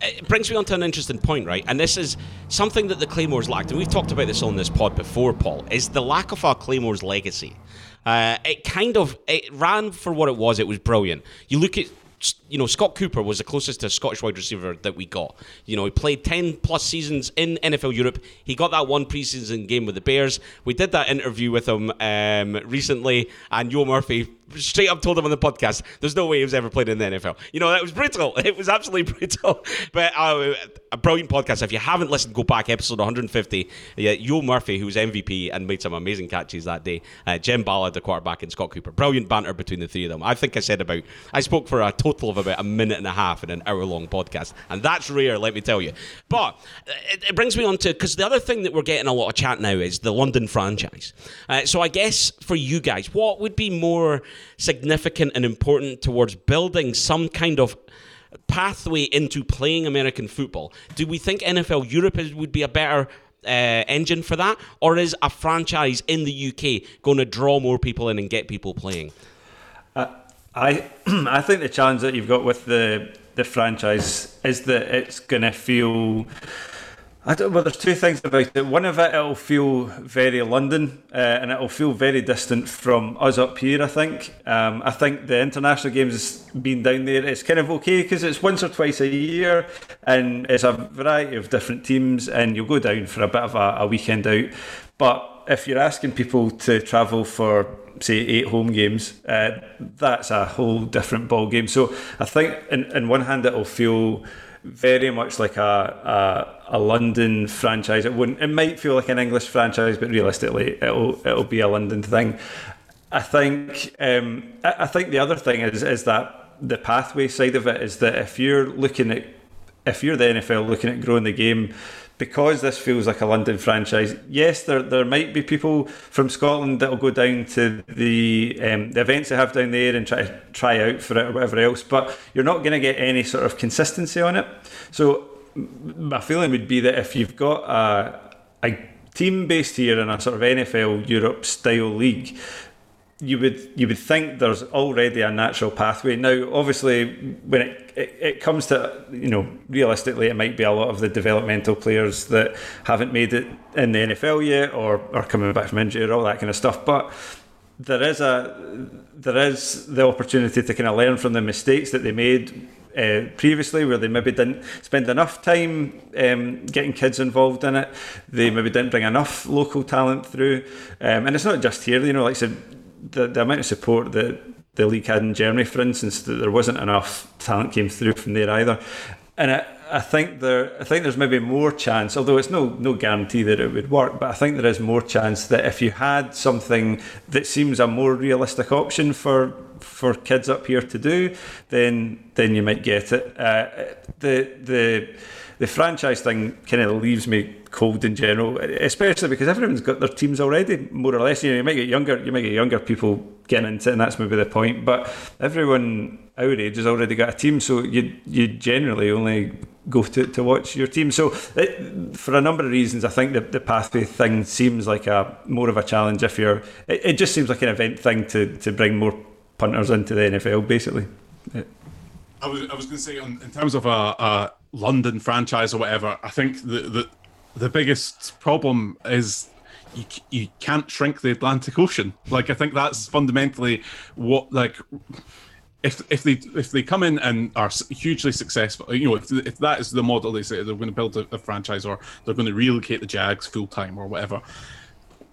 it brings me on to an interesting point, right? And this is something that the Claymores lacked, and we've talked about this on this pod before, Paul, is the lack of our Claymores legacy. Uh, it kind of it ran for what it was. It was brilliant. You look at you know, Scott Cooper was the closest to Scottish wide receiver that we got. You know, he played 10 plus seasons in NFL Europe. He got that one preseason game with the Bears. We did that interview with him um, recently, and Joe Murphy straight up told him on the podcast, there's no way he was ever played in the NFL. You know, that was brutal. It was absolutely brutal. But uh, a brilliant podcast. If you haven't listened, go back, episode 150. Yeah, Joe Murphy, who was MVP and made some amazing catches that day. Uh, Jim Ballard, the quarterback, and Scott Cooper. Brilliant banter between the three of them. I think I said about, I spoke for a total of about a minute and a half in an hour long podcast. And that's rare, let me tell you. But uh, it, it brings me on to, because the other thing that we're getting a lot of chat now is the London franchise. Uh, so I guess for you guys, what would be more significant and important towards building some kind of pathway into playing American football. Do we think NFL Europe is, would be a better uh, engine for that, or is a franchise in the UK going to draw more people in and get people playing? Uh, I I think the challenge that you've got with the the franchise is that it's going to feel I don't, well, there's two things about it. One of it, it'll feel very London, uh, and it'll feel very distant from us up here. I think. Um, I think the international games being down there, it's kind of okay because it's once or twice a year, and it's a variety of different teams, and you'll go down for a bit of a, a weekend out. But if you're asking people to travel for say eight home games, uh, that's a whole different ball game. So I think, in, in one hand, it'll feel very much like a, a, a London franchise. It wouldn't. It might feel like an English franchise, but realistically, it'll it'll be a London thing. I think. Um, I, think the other thing is is that the pathway side of it is that if you're looking at if you're the NFL looking at growing the game because this feels like a London franchise, yes, there there might be people from Scotland that will go down to the um, the events they have down there and try try out for it or whatever else. But you're not going to get any sort of consistency on it. So my feeling would be that if you've got a, a team based here in a sort of NFL Europe style league, you would you would think there's already a natural pathway. Now, obviously, when it, it, it, comes to you know realistically, it might be a lot of the developmental players that haven't made it in the NFL yet, or are coming back from injury, or all that kind of stuff. But there is a there is the opportunity to kind of learn from the mistakes that they made uh, previously, where they maybe didn't spend enough time um, getting kids involved in it. They maybe didn't bring enough local talent through, um, and it's not just here. You know, like I said the, the amount of support that the league had in Germany, for instance, that there wasn't enough talent came through from there either. And I, I think there, I think there's maybe more chance, although it's no no guarantee that it would work. But I think there is more chance that if you had something that seems a more realistic option for for kids up here to do, then then you might get it. Uh, the the the franchise thing kind of leaves me cold in general, especially because everyone's got their teams already, more or less. You know, you might get younger, you might get younger people getting into it, and that's maybe the point. But everyone our age has already got a team, so you you generally only go to, to watch your team. So it, for a number of reasons, I think the, the pathway thing seems like a more of a challenge if you're. It, it just seems like an event thing to to bring more punters into the NFL, basically. I was, I was going to say, in terms of a, a, London franchise or whatever, I think the, the the biggest problem is you you can't shrink the Atlantic Ocean. Like I think that's fundamentally what like if if they if they come in and are hugely successful, you know, if, if that is the model they say they're going to build a, a franchise or they're going to relocate the Jags full time or whatever,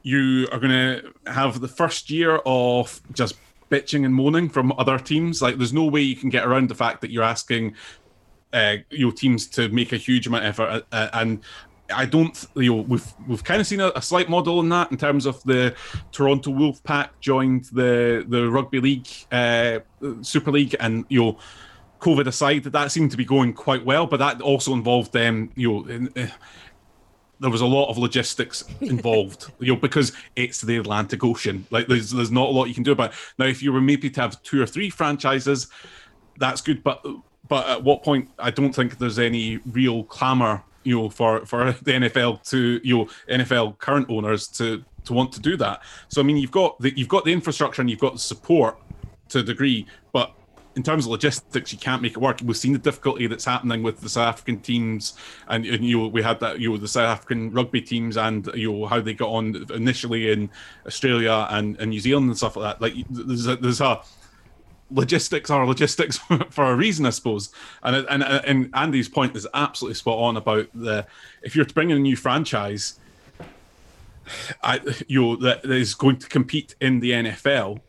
you are going to have the first year of just bitching and moaning from other teams. Like, there's no way you can get around the fact that you're asking uh, your teams to make a huge amount of effort, uh, and I don't, you know, we've we've kind of seen a, a, slight model in that in terms of the Toronto Wolfpack joined the the rugby league, uh, Super League, and you know, COVID aside, that that seemed to be going quite well, but that also involved them, you know. In, uh, there was a lot of logistics involved, you know, because it's the Atlantic Ocean. Like, there's there's not a lot you can do about. It. Now, if you were maybe to have two or three franchises, that's good. But but at what point? I don't think there's any real clamour you know for for the NFL to you know NFL current owners to to want to do that. So I mean you've got the you've got the infrastructure and you've got the support to a degree, but in terms of logistics, you can't make it work. We've seen the difficulty that's happening with the South African teams, and, and you know we had that you know the South African rugby teams and you know how they got on initially in Australia and, and New Zealand and stuff like that. Like there's a, there's a logistics are logistics for a reason, I suppose. And, and uh, and Andy's point is absolutely spot on about the if you're to bring in a new franchise, I you know that is going to compete in the NFL.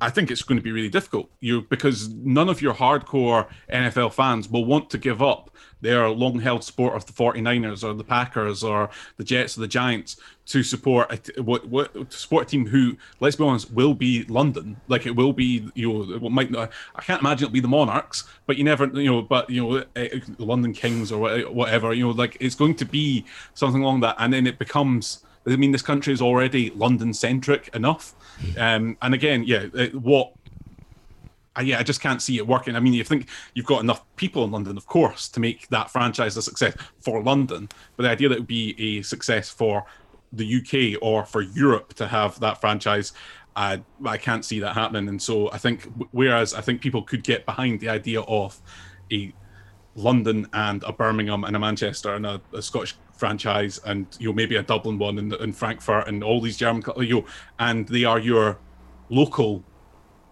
I think it's going to be really difficult. You because none of your hardcore NFL fans will want to give up their long held support of the 49ers or the Packers or the Jets or the Giants to support a, what what to support a team who, let's be honest, will be London. Like it will be, you know, it might not. I can't imagine it'll be the Monarchs, but you never, you know, but you know, eh, eh, London Kings or whatever. You know, like it's going to be something along that, and then it becomes. I mean, this country is already London centric enough, um, and again, yeah, it, what I, yeah, I just can't see it working. I mean, you think you've got enough people in London, of course, to make that franchise a success for London, but the idea that it would be a success for the UK or for Europe to have that franchise, I, I can't see that happening. And so I think, whereas I think people could get behind the idea of a London and a Birmingham and a Manchester and a, a Scottish franchise, and you know maybe a Dublin one and, and Frankfurt and all these German, you know, and they are your local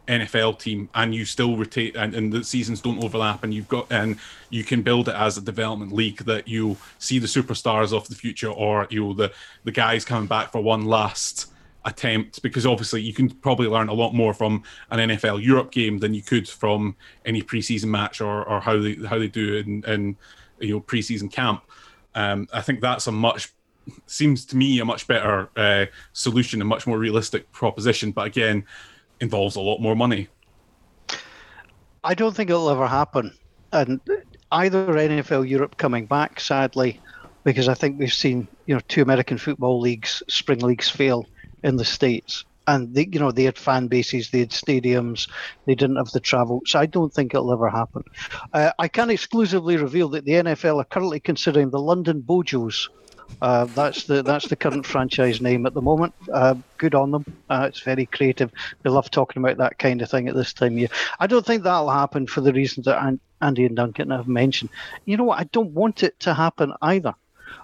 NFL team and you still retain and, and, the seasons don't overlap and you've got and you can build it as a development league that you see the superstars of the future or you know the the guys coming back for one last attempt because obviously you can probably learn a lot more from an NFL Europe game than you could from any preseason match or, or how they how they do in, in you know preseason camp. Um, I think that's a much seems to me a much better uh, solution, a much more realistic proposition. But again, involves a lot more money. I don't think it'll ever happen. And either NFL Europe coming back, sadly, because I think we've seen you know two American football leagues, spring leagues fail in the states, and they, you know they had fan bases, they had stadiums, they didn't have the travel. So I don't think it'll ever happen. Uh, I can exclusively reveal that the NFL are currently considering the London Bojos uh, that's the that's the current franchise name at the moment. Uh, good on them. Uh, it's very creative. They love talking about that kind of thing at this time of year. I don't think that'll happen for the reasons that Andy and Duncan have mentioned. You know what? I don't want it to happen either.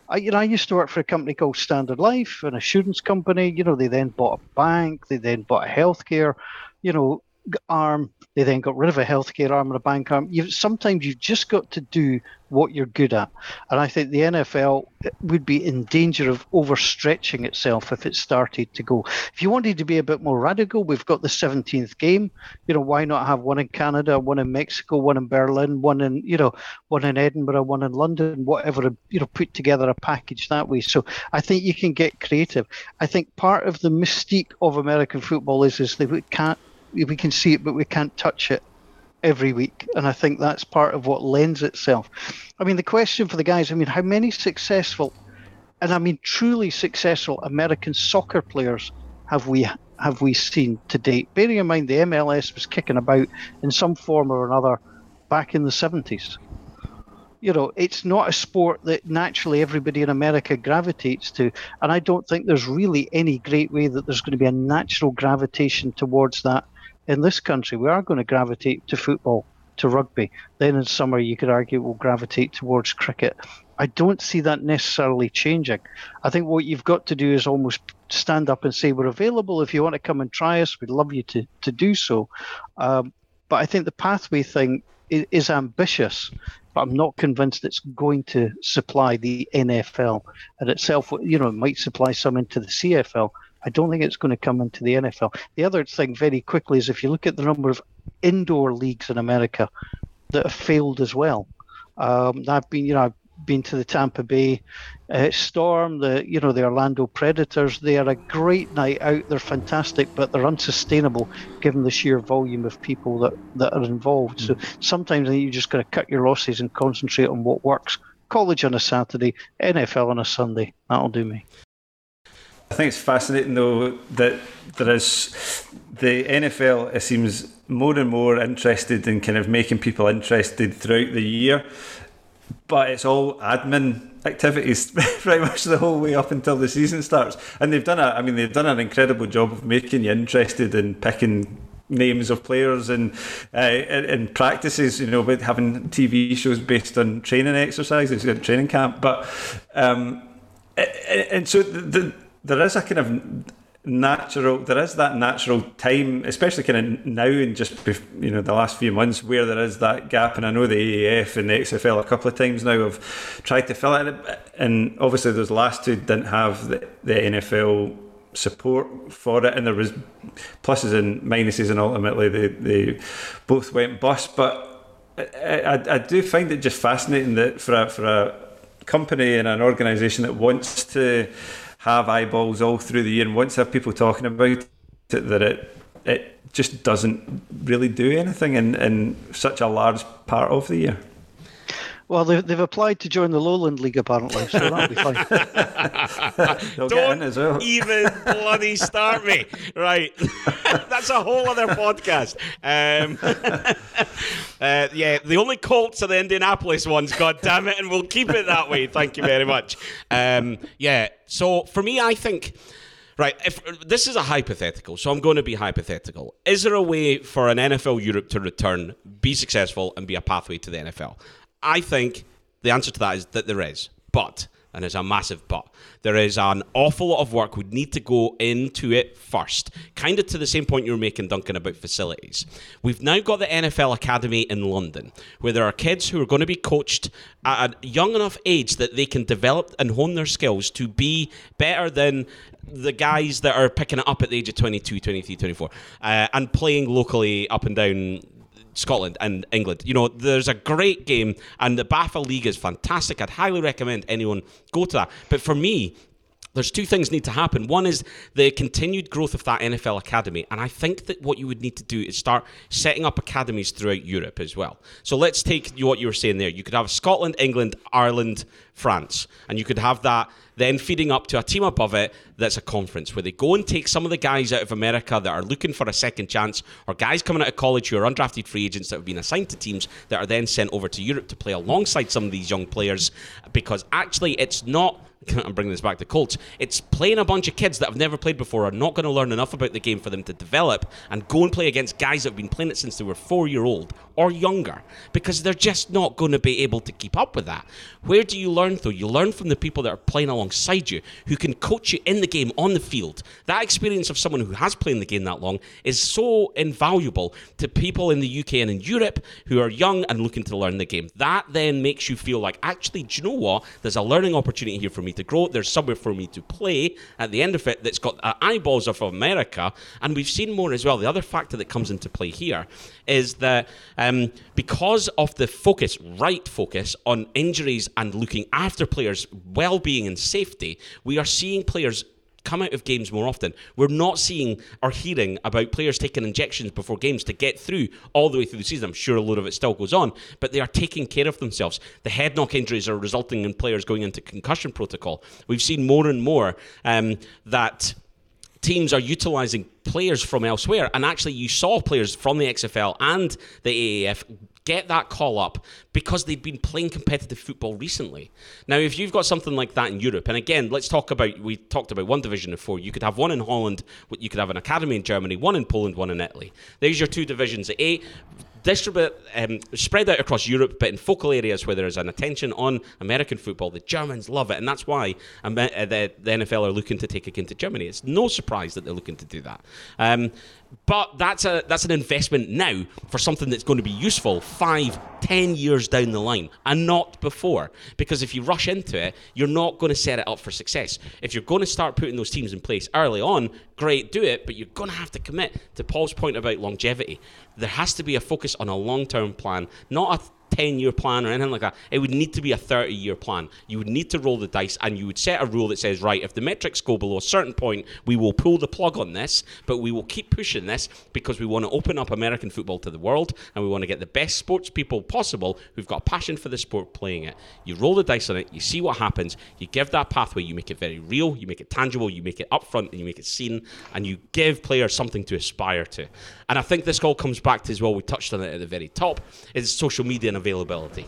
I, you know, I used to work for a company called Standard Life, an assurance company. You know, they then bought a bank, they then bought a healthcare, you know, arm. They then got rid of a healthcare arm and a bank arm. You sometimes you've just got to do what you're good at, and I think the NFL eh, would be in danger of overstretching itself if it started to go. If you wanted to be a bit more radical, we've got the 17th game. You know, why not have one in Canada, one in Mexico, one in Berlin, one in you know, one in Edinburgh, one in London, whatever. You know, put together a package that way. So I think you can get creative. I think part of the mystique of American football is is we can't we can see it, but we can't touch it every week. And I think that's part of what lends itself. I mean, the question for the guys I mean, how many successful, and I mean truly successful American soccer players have we have we seen to date? Bearing in mind the MLS was kicking about in some form or another back in the 70s. You know, it's not a sport that naturally everybody in America gravitates to. And I don't think there's really any great way that there's going to be a natural gravitation towards that in this country, we are going to gravitate to football, to rugby. Then in summer, you could argue we'll gravitate towards cricket. I don't see that necessarily changing. I think what you've got to do is almost stand up and say, We're available. If you want to come and try us, we'd love you to, to do so. Um, but I think the pathway thing is, is ambitious, but I'm not convinced it's going to supply the NFL and itself. You know, it might supply some into the CFL. I don't think it's going to come into the NFL. The other thing, very quickly, is if you look at the number of indoor leagues in America that have failed as well. Um, I've been, you know, I've been to the Tampa Bay uh, Storm, the you know the Orlando Predators. They are a great night out. They're fantastic, but they're unsustainable given the sheer volume of people that, that are involved. Mm. So sometimes I think you just got to cut your losses and concentrate on what works. College on a Saturday, NFL on a Sunday. That'll do me. I think it's fascinating though that there is the NFL. It seems more and more interested in kind of making people interested throughout the year but it's all admin activities pretty much the whole way up until the season starts. And they've done a, I mean, they've done an incredible job of making you interested in picking names of players and uh, in practices, you know, with having TV shows based on training exercises, in training camp. But um, and so the, there is a kind of natural there is that natural time especially kind of now and just you know the last few months where there is that gap. And I know the AAF and the XFL a couple of times now have tried to fill it. And obviously those last two didn't have the, the NFL support for it. And there was pluses and minuses and ultimately they, they both went bust. But I, I, I do find it just fascinating that for a, for a company and an organisation that wants to have eyeballs all through the year and once have people talking about it, that it it just doesn't really do anything in, in such a large part of the year. Well, they've, they've applied to join the Lowland League apparently, so that'll be fine. Don't well. even bloody start me. Right, that's a whole other podcast. Um, uh, yeah, the only Colts are the Indianapolis ones. God damn it, and we'll keep it that way. Thank you very much. Um, yeah, so for me, I think. Right, if this is a hypothetical, so I'm going to be hypothetical. Is there a way for an NFL Europe to return, be successful, and be a pathway to the NFL? I think the answer to that is that there is. But, and it's a massive but, there is an awful lot of work we need to go into it first. Kind of to the same point you were making, Duncan, about facilities. We've now got the NFL Academy in London, where there are kids who are going to be coached at a young enough age that they can develop and hone their skills to be better than the guys that are picking it up at the age of 22, 23, 24, uh, and playing locally up and down Scotland and England. You know, there's a great game, and the BAFA League is fantastic. I'd highly recommend anyone go to that. But for me, there's two things need to happen. One is the continued growth of that NFL academy, and I think that what you would need to do is start setting up academies throughout Europe as well. So let's take what you were saying there. You could have Scotland, England, Ireland, France, and you could have that then feeding up to a team above it that's a conference where they go and take some of the guys out of America that are looking for a second chance, or guys coming out of college who are undrafted free agents that have been assigned to teams that are then sent over to Europe to play alongside some of these young players. Because actually, it's not I'm bringing this back to Colts. It's playing a bunch of kids that have never played before are not going to learn enough about the game for them to develop and go and play against guys that have been playing it since they were four year old or younger because they're just not going to be able to keep up with that. Where do you learn though? You learn from the people that are playing alongside you who can coach you in the game on the field. That experience of someone who has played the game that long is so invaluable to people in the UK and in Europe who are young and looking to learn the game. That then makes you feel like, actually, do you know what? There's a learning opportunity here for me to grow. There's somewhere for me to play at the end of it that's got uh, eyeballs of America. And we've seen more as well. The other factor that comes into play here is that um, because of the focus, right focus, on injuries and looking after players' well being and safety, we are seeing players come out of games more often. We're not seeing or hearing about players taking injections before games to get through all the way through the season. I'm sure a lot of it still goes on, but they are taking care of themselves. The head knock injuries are resulting in players going into concussion protocol. We've seen more and more um, that teams are utilizing players from elsewhere. And actually, you saw players from the XFL and the AAF get that call up because they've been playing competitive football recently. Now, if you've got something like that in Europe, and again, let's talk about we talked about one division of four. You could have one in Holland, you could have an academy in Germany, one in Poland, one in Italy. There's your two divisions. A distribute um, spread out across Europe, but in focal areas where there is an attention on American football. The Germans love it, and that's why uh, the, the, NFL are looking to take it into Germany. It's no surprise that they're looking to do that. Um, but that's a that's an investment now for something that's going to be useful five, ten years down the line, and not before. Because if you rush into it, you're not going to set it up for success. If you're going to start putting those teams in place early on, great, do it. But you're going to have to commit to Paul's point about longevity. There has to be a focus on a long term plan, not a 10 year plan or anything like that. It would need to be a 30 year plan. You would need to roll the dice and you would set a rule that says, right, if the metrics go below a certain point, we will pull the plug on this, but we will keep pushing this because we want to open up American football to the world and we want to get the best sports people possible who've got a passion for the sport playing it. You roll the dice on it, you see what happens, you give that pathway, you make it very real, you make it tangible, you make it upfront, and you make it seen, and you give players something to aspire to. And I think this all comes back to as well, we touched on it at the very top, is social media and availability.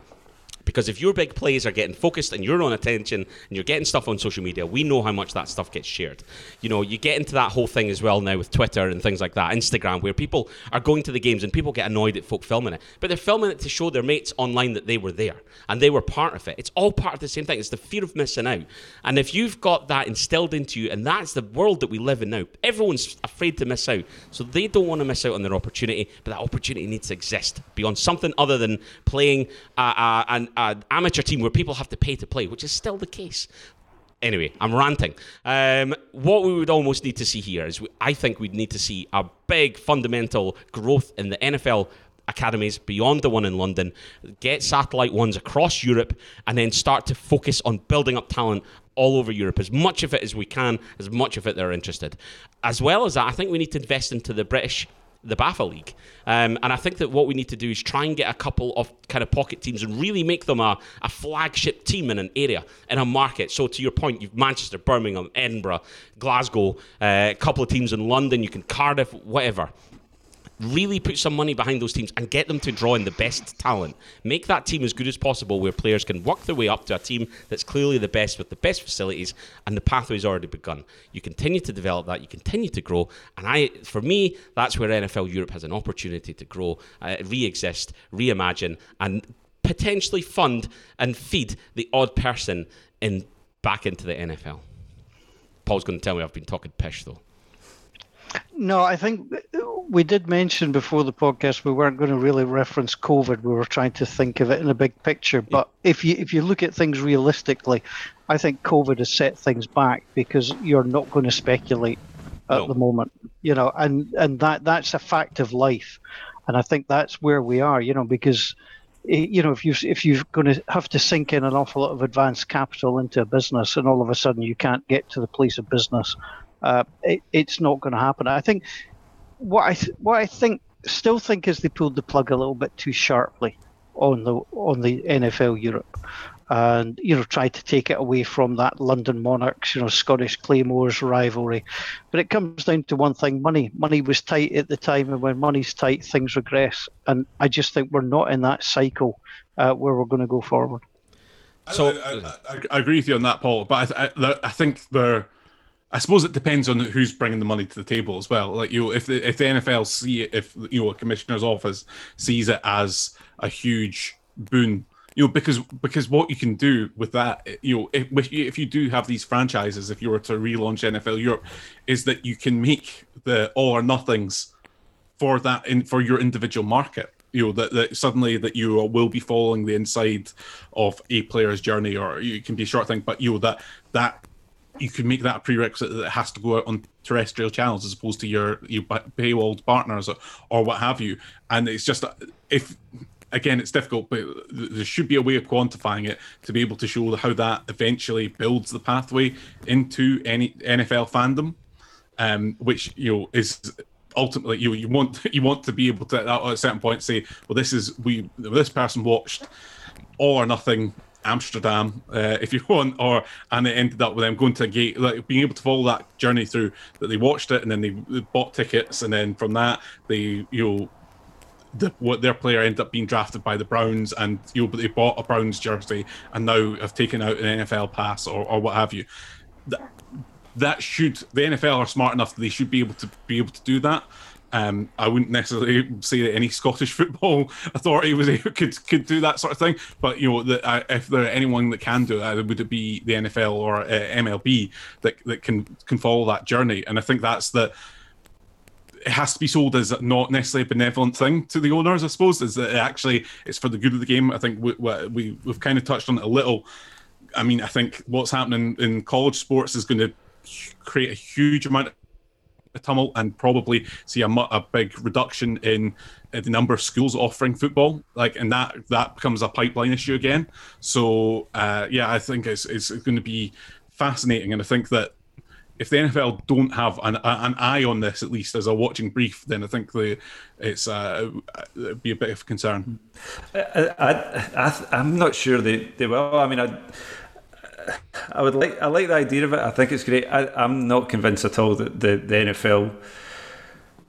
Because if your big plays are getting focused and you're on attention and you're getting stuff on social media, we know how much that stuff gets shared. You know, you get into that whole thing as well now with Twitter and things like that, Instagram, where people are going to the games and people get annoyed at folk filming it. But they're filming it to show their mates online that they were there and they were part of it. It's all part of the same thing. It's the fear of missing out. And if you've got that instilled into you, and that's the world that we live in now, everyone's afraid to miss out. So they don't want to miss out on their opportunity, but that opportunity needs to exist beyond something other than playing uh, uh, an amateur team where people have to pay to play, which is still the case. Anyway, I'm ranting. Um, what we would almost need to see here is we, I think we'd need to see a big fundamental growth in the NFL academies beyond the one in London, get satellite ones across Europe, and then start to focus on building up talent all over Europe, as much of it as we can, as much of it they're interested. As well as that, I think we need to invest into the British the BAFA League. Um, and I think that what we need to do is try and get a couple of kind of pocket teams and really make them a, a flagship team in an area, in a market. So to your point, you've Manchester, Birmingham, Edinburgh, Glasgow, uh, a couple of teams in London, you can Cardiff, whatever really put some money behind those teams and get them to draw in the best talent. Make that team as good as possible where players can work their way up to a team that's clearly the best with the best facilities and the pathway's already begun. You continue to develop that, you continue to grow, and I for me that's where NFL Europe has an opportunity to grow, uh, re-exist, reimagine and potentially fund and feed the odd person in back into the NFL. Paul's going to tell me I've been talking pish though. No, I think we did mention before the podcast we weren't going to really reference COVID. We were trying to think of it in a big picture. But if you if you look at things realistically, I think COVID has set things back because you're not going to speculate at no. the moment. You know, and and that that's a fact of life, and I think that's where we are. You know, because you know if you if you're going to have to sink in an awful lot of advanced capital into a business, and all of a sudden you can't get to the place of business uh, it, it's not going to happen. I think what I th- what I think still think is they pulled the plug a little bit too sharply on the on the NFL Europe, and you know tried to take it away from that London Monarchs, you know Scottish Claymores rivalry. But it comes down to one thing: money. Money was tight at the time, and when money's tight, things regress. And I just think we're not in that cycle uh, where we're going to go forward. So I, I, I, agree with you on that, Paul. But I, I think there I suppose it depends on who's bringing the money to the table as well. Like you, know, if the, if the NFL see it, if you know a commissioner's office sees it as a huge boon, you know, because because what you can do with that, you know, if, if you do have these franchises, if you were to relaunch NFL Europe, is that you can make the all or nothings for that in for your individual market you know that, that suddenly that you will be following the inside of a player's journey or you can be a short thing but you know that that you could make that a prerequisite that it has to go out on terrestrial channels as opposed to your your paywalled partners or, or what have you. And it's just if again it's difficult, but there should be a way of quantifying it to be able to show how that eventually builds the pathway into any NFL fandom, um, which you know is ultimately you you want you want to be able to at a certain point say, well, this is we this person watched all or nothing Amsterdam, uh, if you want, or and it ended up with them going to a gate, like being able to follow that journey through. That they watched it and then they bought tickets, and then from that they you know the, what their player ended up being drafted by the Browns, and you know, they bought a Browns jersey and now have taken out an NFL pass or, or what have you. That, that should the NFL are smart enough that they should be able to be able to do that. Um, I wouldn't necessarily say that any Scottish football authority was able, could could do that sort of thing, but you know, that uh, if there are anyone that can do that, would it be the NFL or uh, MLB that that can can follow that journey? And I think that's the it has to be sold as not necessarily a benevolent thing to the owners. I suppose is that it actually it's for the good of the game. I think we, we we've kind of touched on it a little. I mean, I think what's happening in college sports is going to create a huge amount tumult and probably see a, a big reduction in the number of schools offering football like and that that becomes a pipeline issue again so uh, yeah i think it's, it's going to be fascinating and i think that if the NFL don't have an, an eye on this at least as a watching brief, then I think the it's uh, it'd be a bit of concern. I, I, I, am not sure they, they will. I mean, I, I would like I like the idea of it. I think it's great. I, I'm not convinced at all that the, the NFL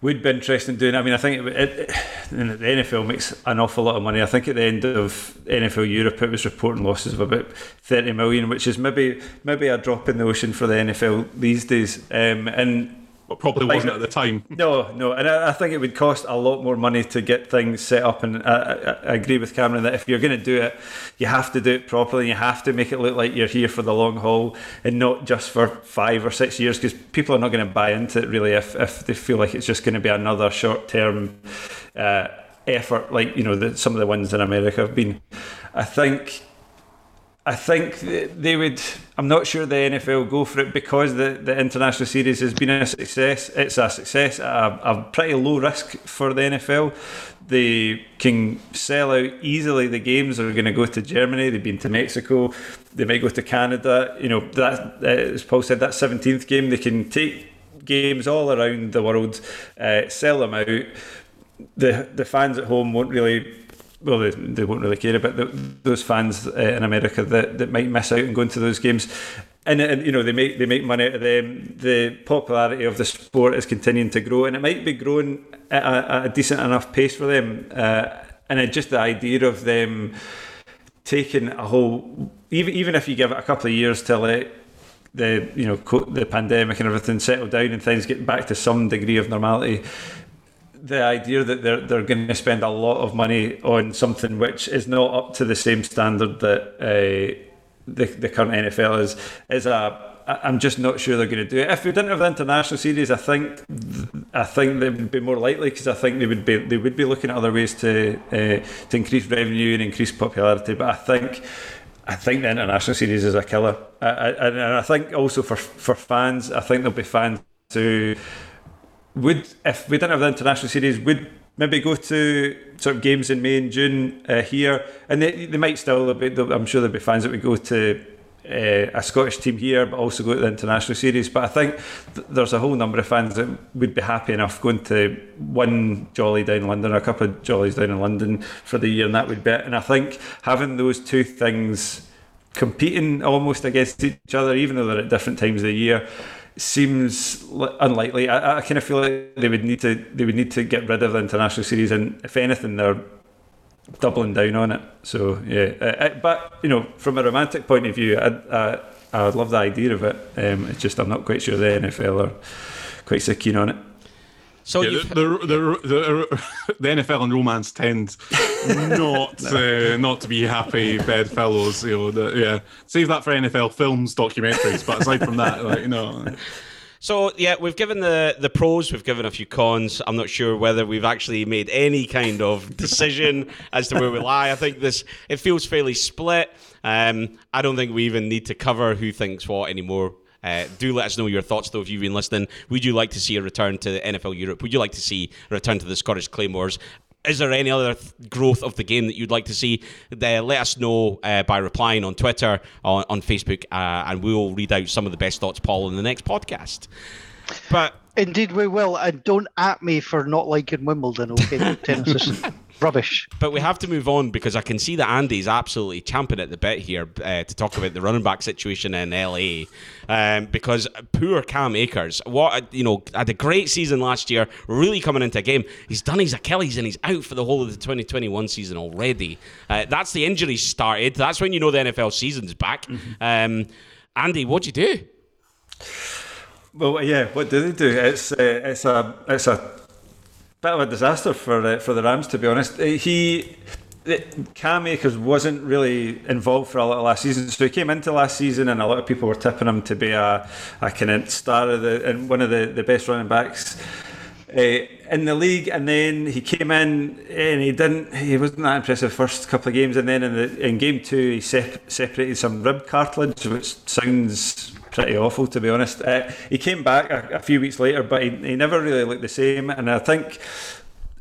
would be interested in doing. It. I mean, I think it, it, the NFL makes an awful lot of money. I think at the end of NFL Europe, it was reporting losses of about thirty million, which is maybe maybe a drop in the ocean for the NFL these days. Um, and but probably wasn't at the time. No, no, and I, I, think it would cost a lot more money to get things set up. And I, I, I agree with Cameron that if you're going to do it, you have to do it properly. You have to make it look like you're here for the long haul and not just for five or six years, because people are not going to buy into it really if, if they feel like it's just going to be another short term uh, effort, like you know the, some of the ones in America have been. I think I think they would. I'm not sure the NFL go for it because the, the international series has been a success. It's a success a, a pretty low risk for the NFL. They can sell out easily. The games are going to go to Germany. They've been to Mexico. They might go to Canada. You know that uh, as Paul said, that 17th game they can take games all around the world, uh, sell them out. The the fans at home won't really well, they, they won't really care about the, those fans uh, in America that, that might miss out and going to those games. And, and you know they make they make money out of them. The popularity of the sport is continuing to grow, and it might be growing at a, at a decent enough pace for them. Uh, and just the idea of them taking a whole, even even if you give it a couple of years till it the you know the pandemic and everything settle down and things get back to some degree of normality the idea that they're they're going to spend a lot of money on something which is not up to the same standard that uh, the the current NFL is is a I'm just not sure they're going to do it. If we didn't have the international series, I think I think they would be more likely because I think they would be they would be looking at other ways to uh, to increase revenue and increase popularity. But I think I think the international series is a killer, I, I, and I think also for for fans, I think there'll be fans who would if we didn't have the international series, would maybe go to sort of games in May and June uh, here, and they, they might still. Be, I'm sure there'll be fans that would go to uh, a Scottish team here, but also go to the international series. But I think th- there's a whole number of fans that would be happy enough going to one jolly down in London, or a couple of jollies down in London for the year, and that would be it. And I think having those two things competing almost against each other, even though they're at different times of the year seems unlikely. I, I kind of feel like they would need to they would need to get rid of the international series, and if anything, they're doubling down on it. So yeah, but you know, from a romantic point of view, I I, I love the idea of it. Um, it's just I'm not quite sure the NFL are quite so keen on it. So yeah, the, the, the, the, NFL and romance tend not no. uh, not to be happy bedfellows. You know, yeah, save that for NFL films, documentaries. But aside from that, like you know. So yeah, we've given the the pros, we've given a few cons. I'm not sure whether we've actually made any kind of decision as to where we lie. I think this it feels fairly split. Um, I don't think we even need to cover who thinks what anymore. Uh, do let us know your thoughts, though, if you've been listening. Would you like to see a return to NFL Europe? Would you like to see a return to the Scottish Claymores? Is there any other th- growth of the game that you'd like to see? Uh, let us know uh, by replying on Twitter, on, on Facebook, uh, and we'll read out some of the best thoughts, Paul, in the next podcast. But Indeed, we will. And don't at me for not liking Wimbledon, okay, Rubbish. But we have to move on because I can see that Andy's absolutely champing at the bit here uh, to talk about the running back situation in LA. Um, because poor Cam Akers, what you know, had a great season last year, really coming into a game. He's done his Achilles and he's out for the whole of the 2021 season already. Uh, that's the injury started. That's when you know the NFL season's back. Mm-hmm. Um, Andy, what'd you do? Well, yeah, what do they do? It's uh, it's a it's a bit of a disaster for uh, for the Rams, to be honest. Uh, he. Cam Akers wasn't really involved for a lot of last season, so he came into last season, and a lot of people were tipping him to be a, a kind of star of the and one of the, the best running backs uh, in the league. And then he came in and he didn't, he wasn't that impressive first couple of games, and then in the in game two he sep- separated some rib cartilage, which sounds pretty awful to be honest. Uh, he came back a, a, few weeks later, but he, he never really looked the same. And I think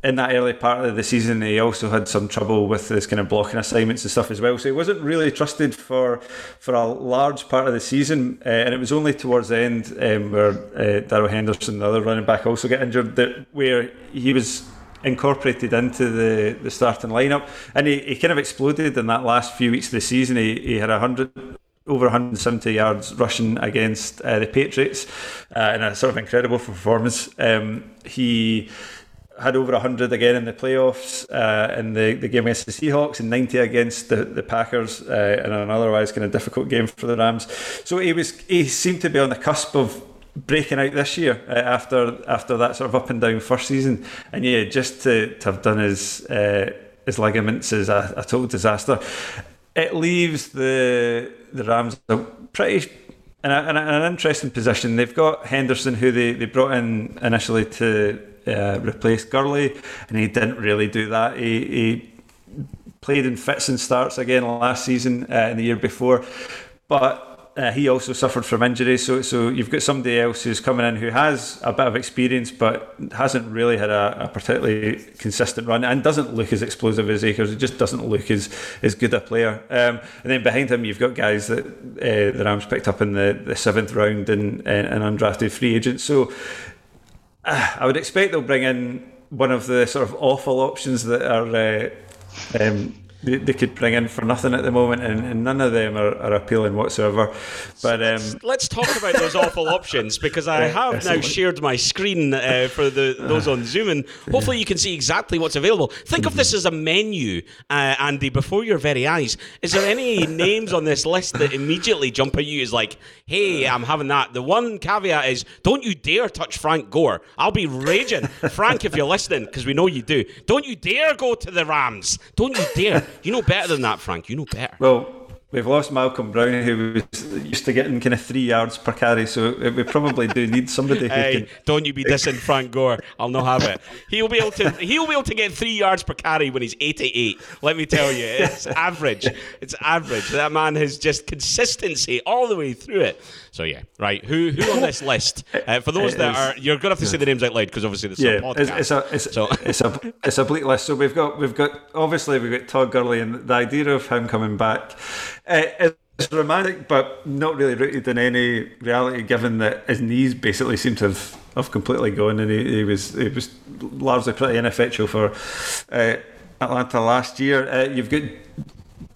in that early part of the season, he also had some trouble with his kind of blocking assignments and stuff as well. So he wasn't really trusted for for a large part of the season. Uh, and it was only towards the end um, where uh, Darrell Henderson, the other running back, also got injured, that where he was incorporated into the, the starting lineup. And he, he kind of exploded in that last few weeks of the season. He, he had 100 over 170 yards rushing against uh, the Patriots uh, in a sort of incredible performance. Um, he had over 100 again in the playoffs uh, in the, the game against the Seahawks and 90 against the, the Packers uh, in an otherwise kind of difficult game for the Rams. So he was he seemed to be on the cusp of breaking out this year uh, after after that sort of up and down first season. And yeah, just to, to have done his uh, his ligaments is a, a total disaster it leaves the the Rams are pretty in, a, in, a, in, an interesting position. They've got Henderson, who they, they brought in initially to uh, replace Gurley, and he didn't really do that. He, he played in fits and starts again last season uh, and the year before, but uh, he also suffered from injuries. So, so you've got somebody else who's coming in who has a bit of experience, but hasn't really had a, a particularly consistent run and doesn't look as explosive as Akers. It just doesn't look as, as good a player. Um, and then behind him, you've got guys that uh, the Rams picked up in the, the seventh round and, and, undrafted free agents. So uh, I would expect they'll bring in one of the sort of awful options that are. Uh, um, they, they could bring in for nothing at the moment, and, and none of them are, are appealing whatsoever. But um, let's, let's, talk about those awful options because I have now shared my screen uh, for the those on Zoom, and hopefully you can see exactly what's available. Think of this as a menu, uh, Andy, before your very eyes. Is there any names on this list that immediately jump at you as like, "Hey, I'm having that"? The one caveat is, don't you dare touch Frank Gore. I'll be raging, Frank, if you're listening, because we know you do. Don't you dare go to the Rams. Don't you dare. You know better than that, Frank. You know better. Well, We've lost Malcolm Brown, who was used to getting kind of three yards per carry, so we probably do need somebody. Hey, can... don't you be dissing Frank Gore? I'll not have it. He'll be able to. He'll be able to get three yards per carry when he's eighty-eight. Let me tell you, it's average. It's average. That man has just consistency all the way through it. So yeah, right. Who who on this list? Uh, for those that are, you're gonna have to say the names out loud because obviously this yeah, is a podcast. It's, a it's, so. it's a it's a bleak list. So we've got we've got obviously we've got Todd Gurley and the idea of him coming back. Uh, it's romantic, but not really rooted in any reality, given that his knees basically seem to have, have completely gone, and he, he was he was largely pretty ineffectual for uh, Atlanta last year. Uh, you've got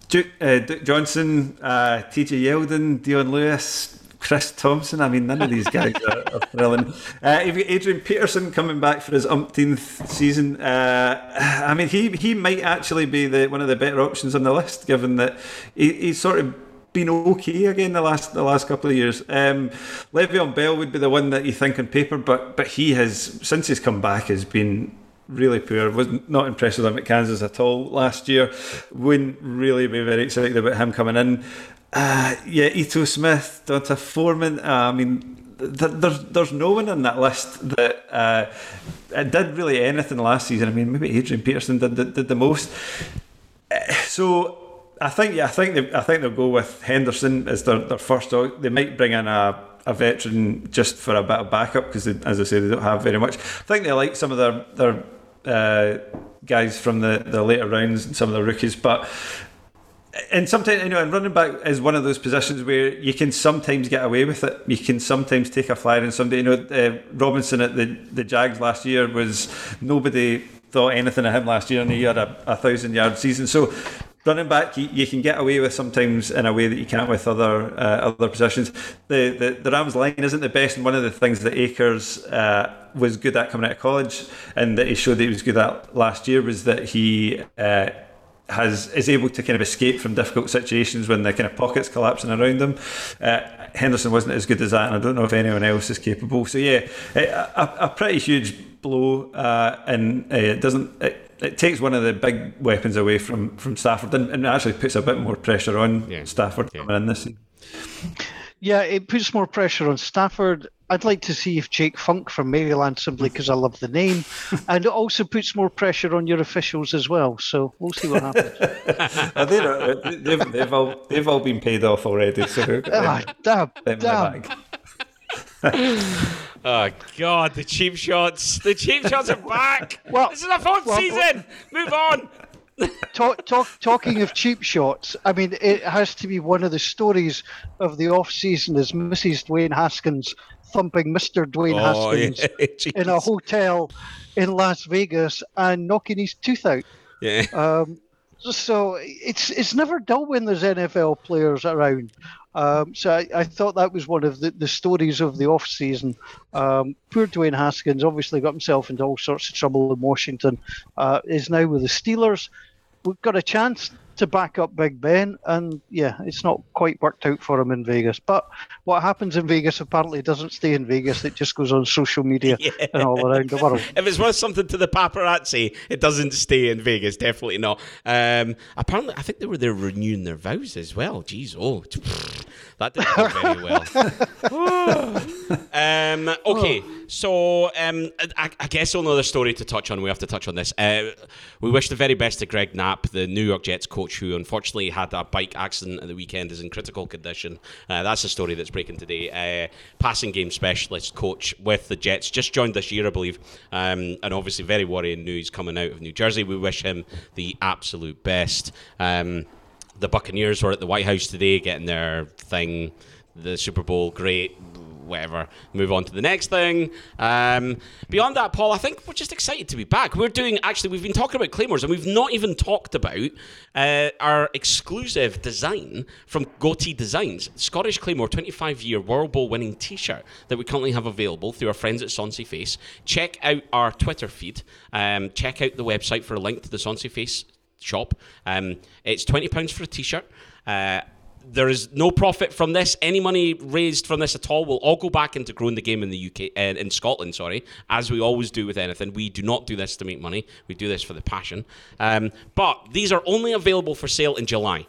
Duke, uh, Duke Johnson, uh, T.J. Yeldon, Dion Lewis, Chris Thompson. I mean, none of these guys are, are thrilling. Uh, Adrian Peterson coming back for his umpteenth season. Uh, I mean, he he might actually be the one of the better options on the list, given that he, he's sort of been okay again the last the last couple of years. Um, Le'Veon Bell would be the one that you think on paper, but but he has since he's come back has been really poor. Was not impressed with him at Kansas at all last year. Wouldn't really be very excited about him coming in. Uh, yeah, Ito Smith, D'Onta Foreman. Uh, I mean, there's there's no one on that list that uh, did really anything last season. I mean, maybe Adrian Peterson did did, did the most. Uh, so I think yeah, I think they, I think they'll go with Henderson as their, their first dog. They might bring in a, a veteran just for a bit of backup because, as I say, they don't have very much. I think they like some of their their uh, guys from the, the later rounds and some of the rookies, but and sometimes you know, and running back is one of those positions where you can sometimes get away with it. You can sometimes take a flyer on somebody. You know, uh, Robinson at the the Jags last year was nobody thought anything of him last year, and he had a, a thousand yard season. So running back, you, you, can get away with sometimes in a way that you can't with other uh, other positions. The, the the Rams line isn't the best, and one of the things that Akers uh, was good at coming out of college, and that he showed that he was good at last year, was that he. Uh, has is able to kind of escape from difficult situations when the kind of pockets collapsing around them. Uh, Henderson wasn't as good as that, and I don't know if anyone else is capable. So yeah, a, a pretty huge blow, uh, and uh, it doesn't. It, it takes one of the big weapons away from from Stafford, and, and actually puts a bit more pressure on yeah. Stafford yeah. in this season. Yeah, it puts more pressure on Stafford. I'd like to see if Jake Funk from Maryland simply because I love the name, and it also puts more pressure on your officials as well. So we'll see what happens. they they've, they've all they've all been paid off already. So ah, damn, damn. oh God, the cheap shots! The cheap shots are back. Well, this is a fourth well, season. Move on. talk, talk, talking of cheap shots, I mean, it has to be one of the stories of the off season is Mrs. Dwayne Haskins thumping Mr. Dwayne oh, Haskins yeah. in a hotel in Las Vegas and knocking his tooth out. Yeah. Um, so it's it's never dull when there's NFL players around. Um, so I, I, thought that was one of the, the stories of the off season. Um, poor Dwayne Haskins obviously got himself into all sorts of trouble in Washington. Uh, is now with the Steelers. We've got a chance to back up Big Ben, and yeah, it's not quite worked out for him in Vegas. But what happens in Vegas apparently doesn't stay in Vegas; it just goes on social media yeah. and all around the world. if it's worth something to the paparazzi, it doesn't stay in Vegas. Definitely not. Um, apparently, I think they were there renewing their vows as well. Jeez, oh, that didn't go very well. um, okay, so um, I, I, guess another story to touch on. We have to touch on this. Uh, we wish the very best to Greg Knapp, the New York Jets coach, who unfortunately had a bike accident at the weekend, is in critical condition. Uh, that's the story that's breaking today. Uh, passing game specialist coach with the Jets, just joined this year, I believe, um, and obviously very worrying news coming out of New Jersey. We wish him the absolute best. Um, the Buccaneers were at the White House today getting their thing, the Super Bowl, great, whatever. Move on to the next thing. Um, beyond that, Paul, I think we're just excited to be back. We're doing, actually, we've been talking about Claymores and we've not even talked about uh, our exclusive design from Goatee Designs, Scottish Claymore 25 year World Bowl winning t shirt that we currently have available through our friends at Sonsie Face. Check out our Twitter feed. Um, check out the website for a link to the Sonsie Face shop. Um, it's twenty pounds for a t-shirt. Uh, there is no profit from this. Any money raised from this at all will all go back into growing the game in the UK, uh, in Scotland. Sorry, as we always do with anything, we do not do this to make money. We do this for the passion. Um, but these are only available for sale in July.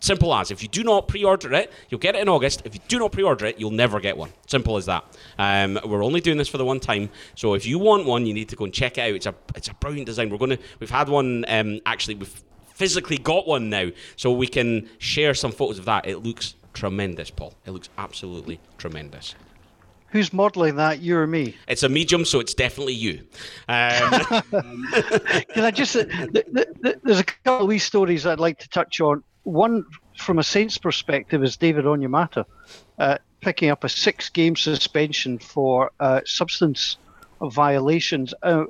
Simple as. If you do not pre-order it, you'll get it in August. If you do not pre-order it, you'll never get one. Simple as that. Um, we're only doing this for the one time. So if you want one, you need to go and check it out. It's a it's a brilliant design. We're gonna we've had one um, actually we've physically got one now, so we can share some photos of that. It looks tremendous, Paul. It looks absolutely tremendous. Who's modelling that? You or me? It's a medium, so it's definitely you. Um, Can I just? Uh, there's a couple of wee stories I'd like to touch on one from a Saints perspective is David Onyemata uh, picking up a six-game suspension for uh, substance violations. Uh,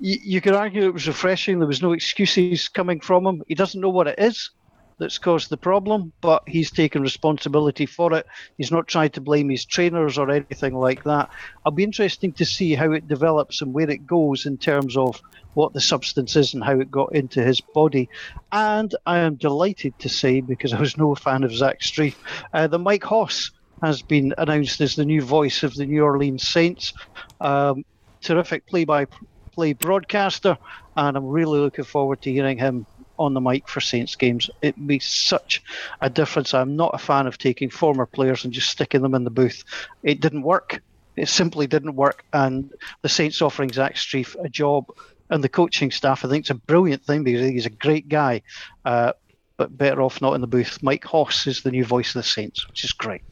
you, you could argue it was refreshing. There was no excuses coming from him. He doesn't know what it is that's caused the problem, but he's taken responsibility for it. He's not tried to blame his trainers or anything like that. I'll be interesting to see how it develops and where it goes in terms of what the substance is and how it got into his body. And I am delighted to say, because I was no fan of Zach Strief, uh, that Mike Hoss has been announced as the new voice of the New Orleans Saints. Um, terrific play-by-play broadcaster, and I'm really looking forward to hearing him on the mic for Saints games. It makes such a difference. I'm not a fan of taking former players and just sticking them in the booth. It didn't work. It simply didn't work. And the Saints offering Zach Strief a job and the coaching staff, I think it's a brilliant thing because he's a great guy, uh, but better off not in the booth. Mike Hoss is the new voice of the Saints, which is great.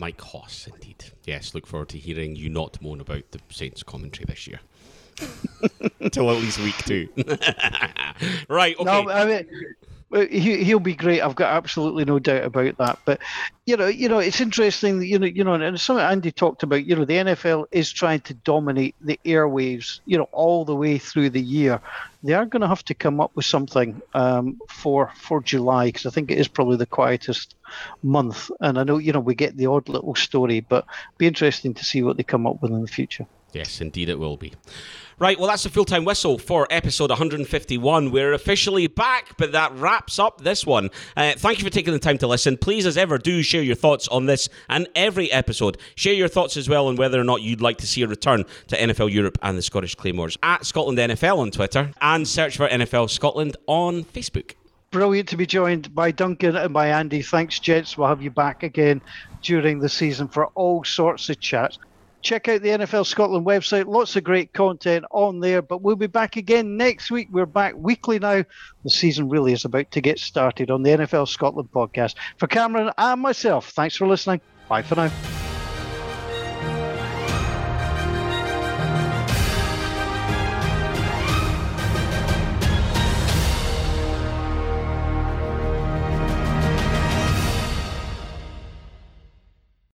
Mike Hoss, indeed. Yes, look forward to hearing you not moan about the Saints commentary this year. Till at least week two. right, okay. No, I mean, he, he'll be great. I've got absolutely no doubt about that. But you know, you know, it's interesting. You know, you know, and something Andy talked about. You know, the NFL is trying to dominate the airwaves. You know, all the way through the year. They are going to have to come up with something um, for for July because I think it is probably the quietest month. And I know you know we get the odd little story, but be interesting to see what they come up with in the future. Yes, indeed, it will be. Right, well, that's the full time whistle for episode 151. We're officially back, but that wraps up this one. Uh, thank you for taking the time to listen. Please, as ever, do share your thoughts on this and every episode. Share your thoughts as well on whether or not you'd like to see a return to NFL Europe and the Scottish Claymores at Scotland NFL on Twitter and search for NFL Scotland on Facebook. Brilliant to be joined by Duncan and by Andy. Thanks, gents. We'll have you back again during the season for all sorts of chats check out the NFL Scotland website. Lots of great content on there. But we'll be back again next week. We're back weekly now. The season really is about to get started on the NFL Scotland podcast. For Cameron and myself, thanks for listening. Bye for now.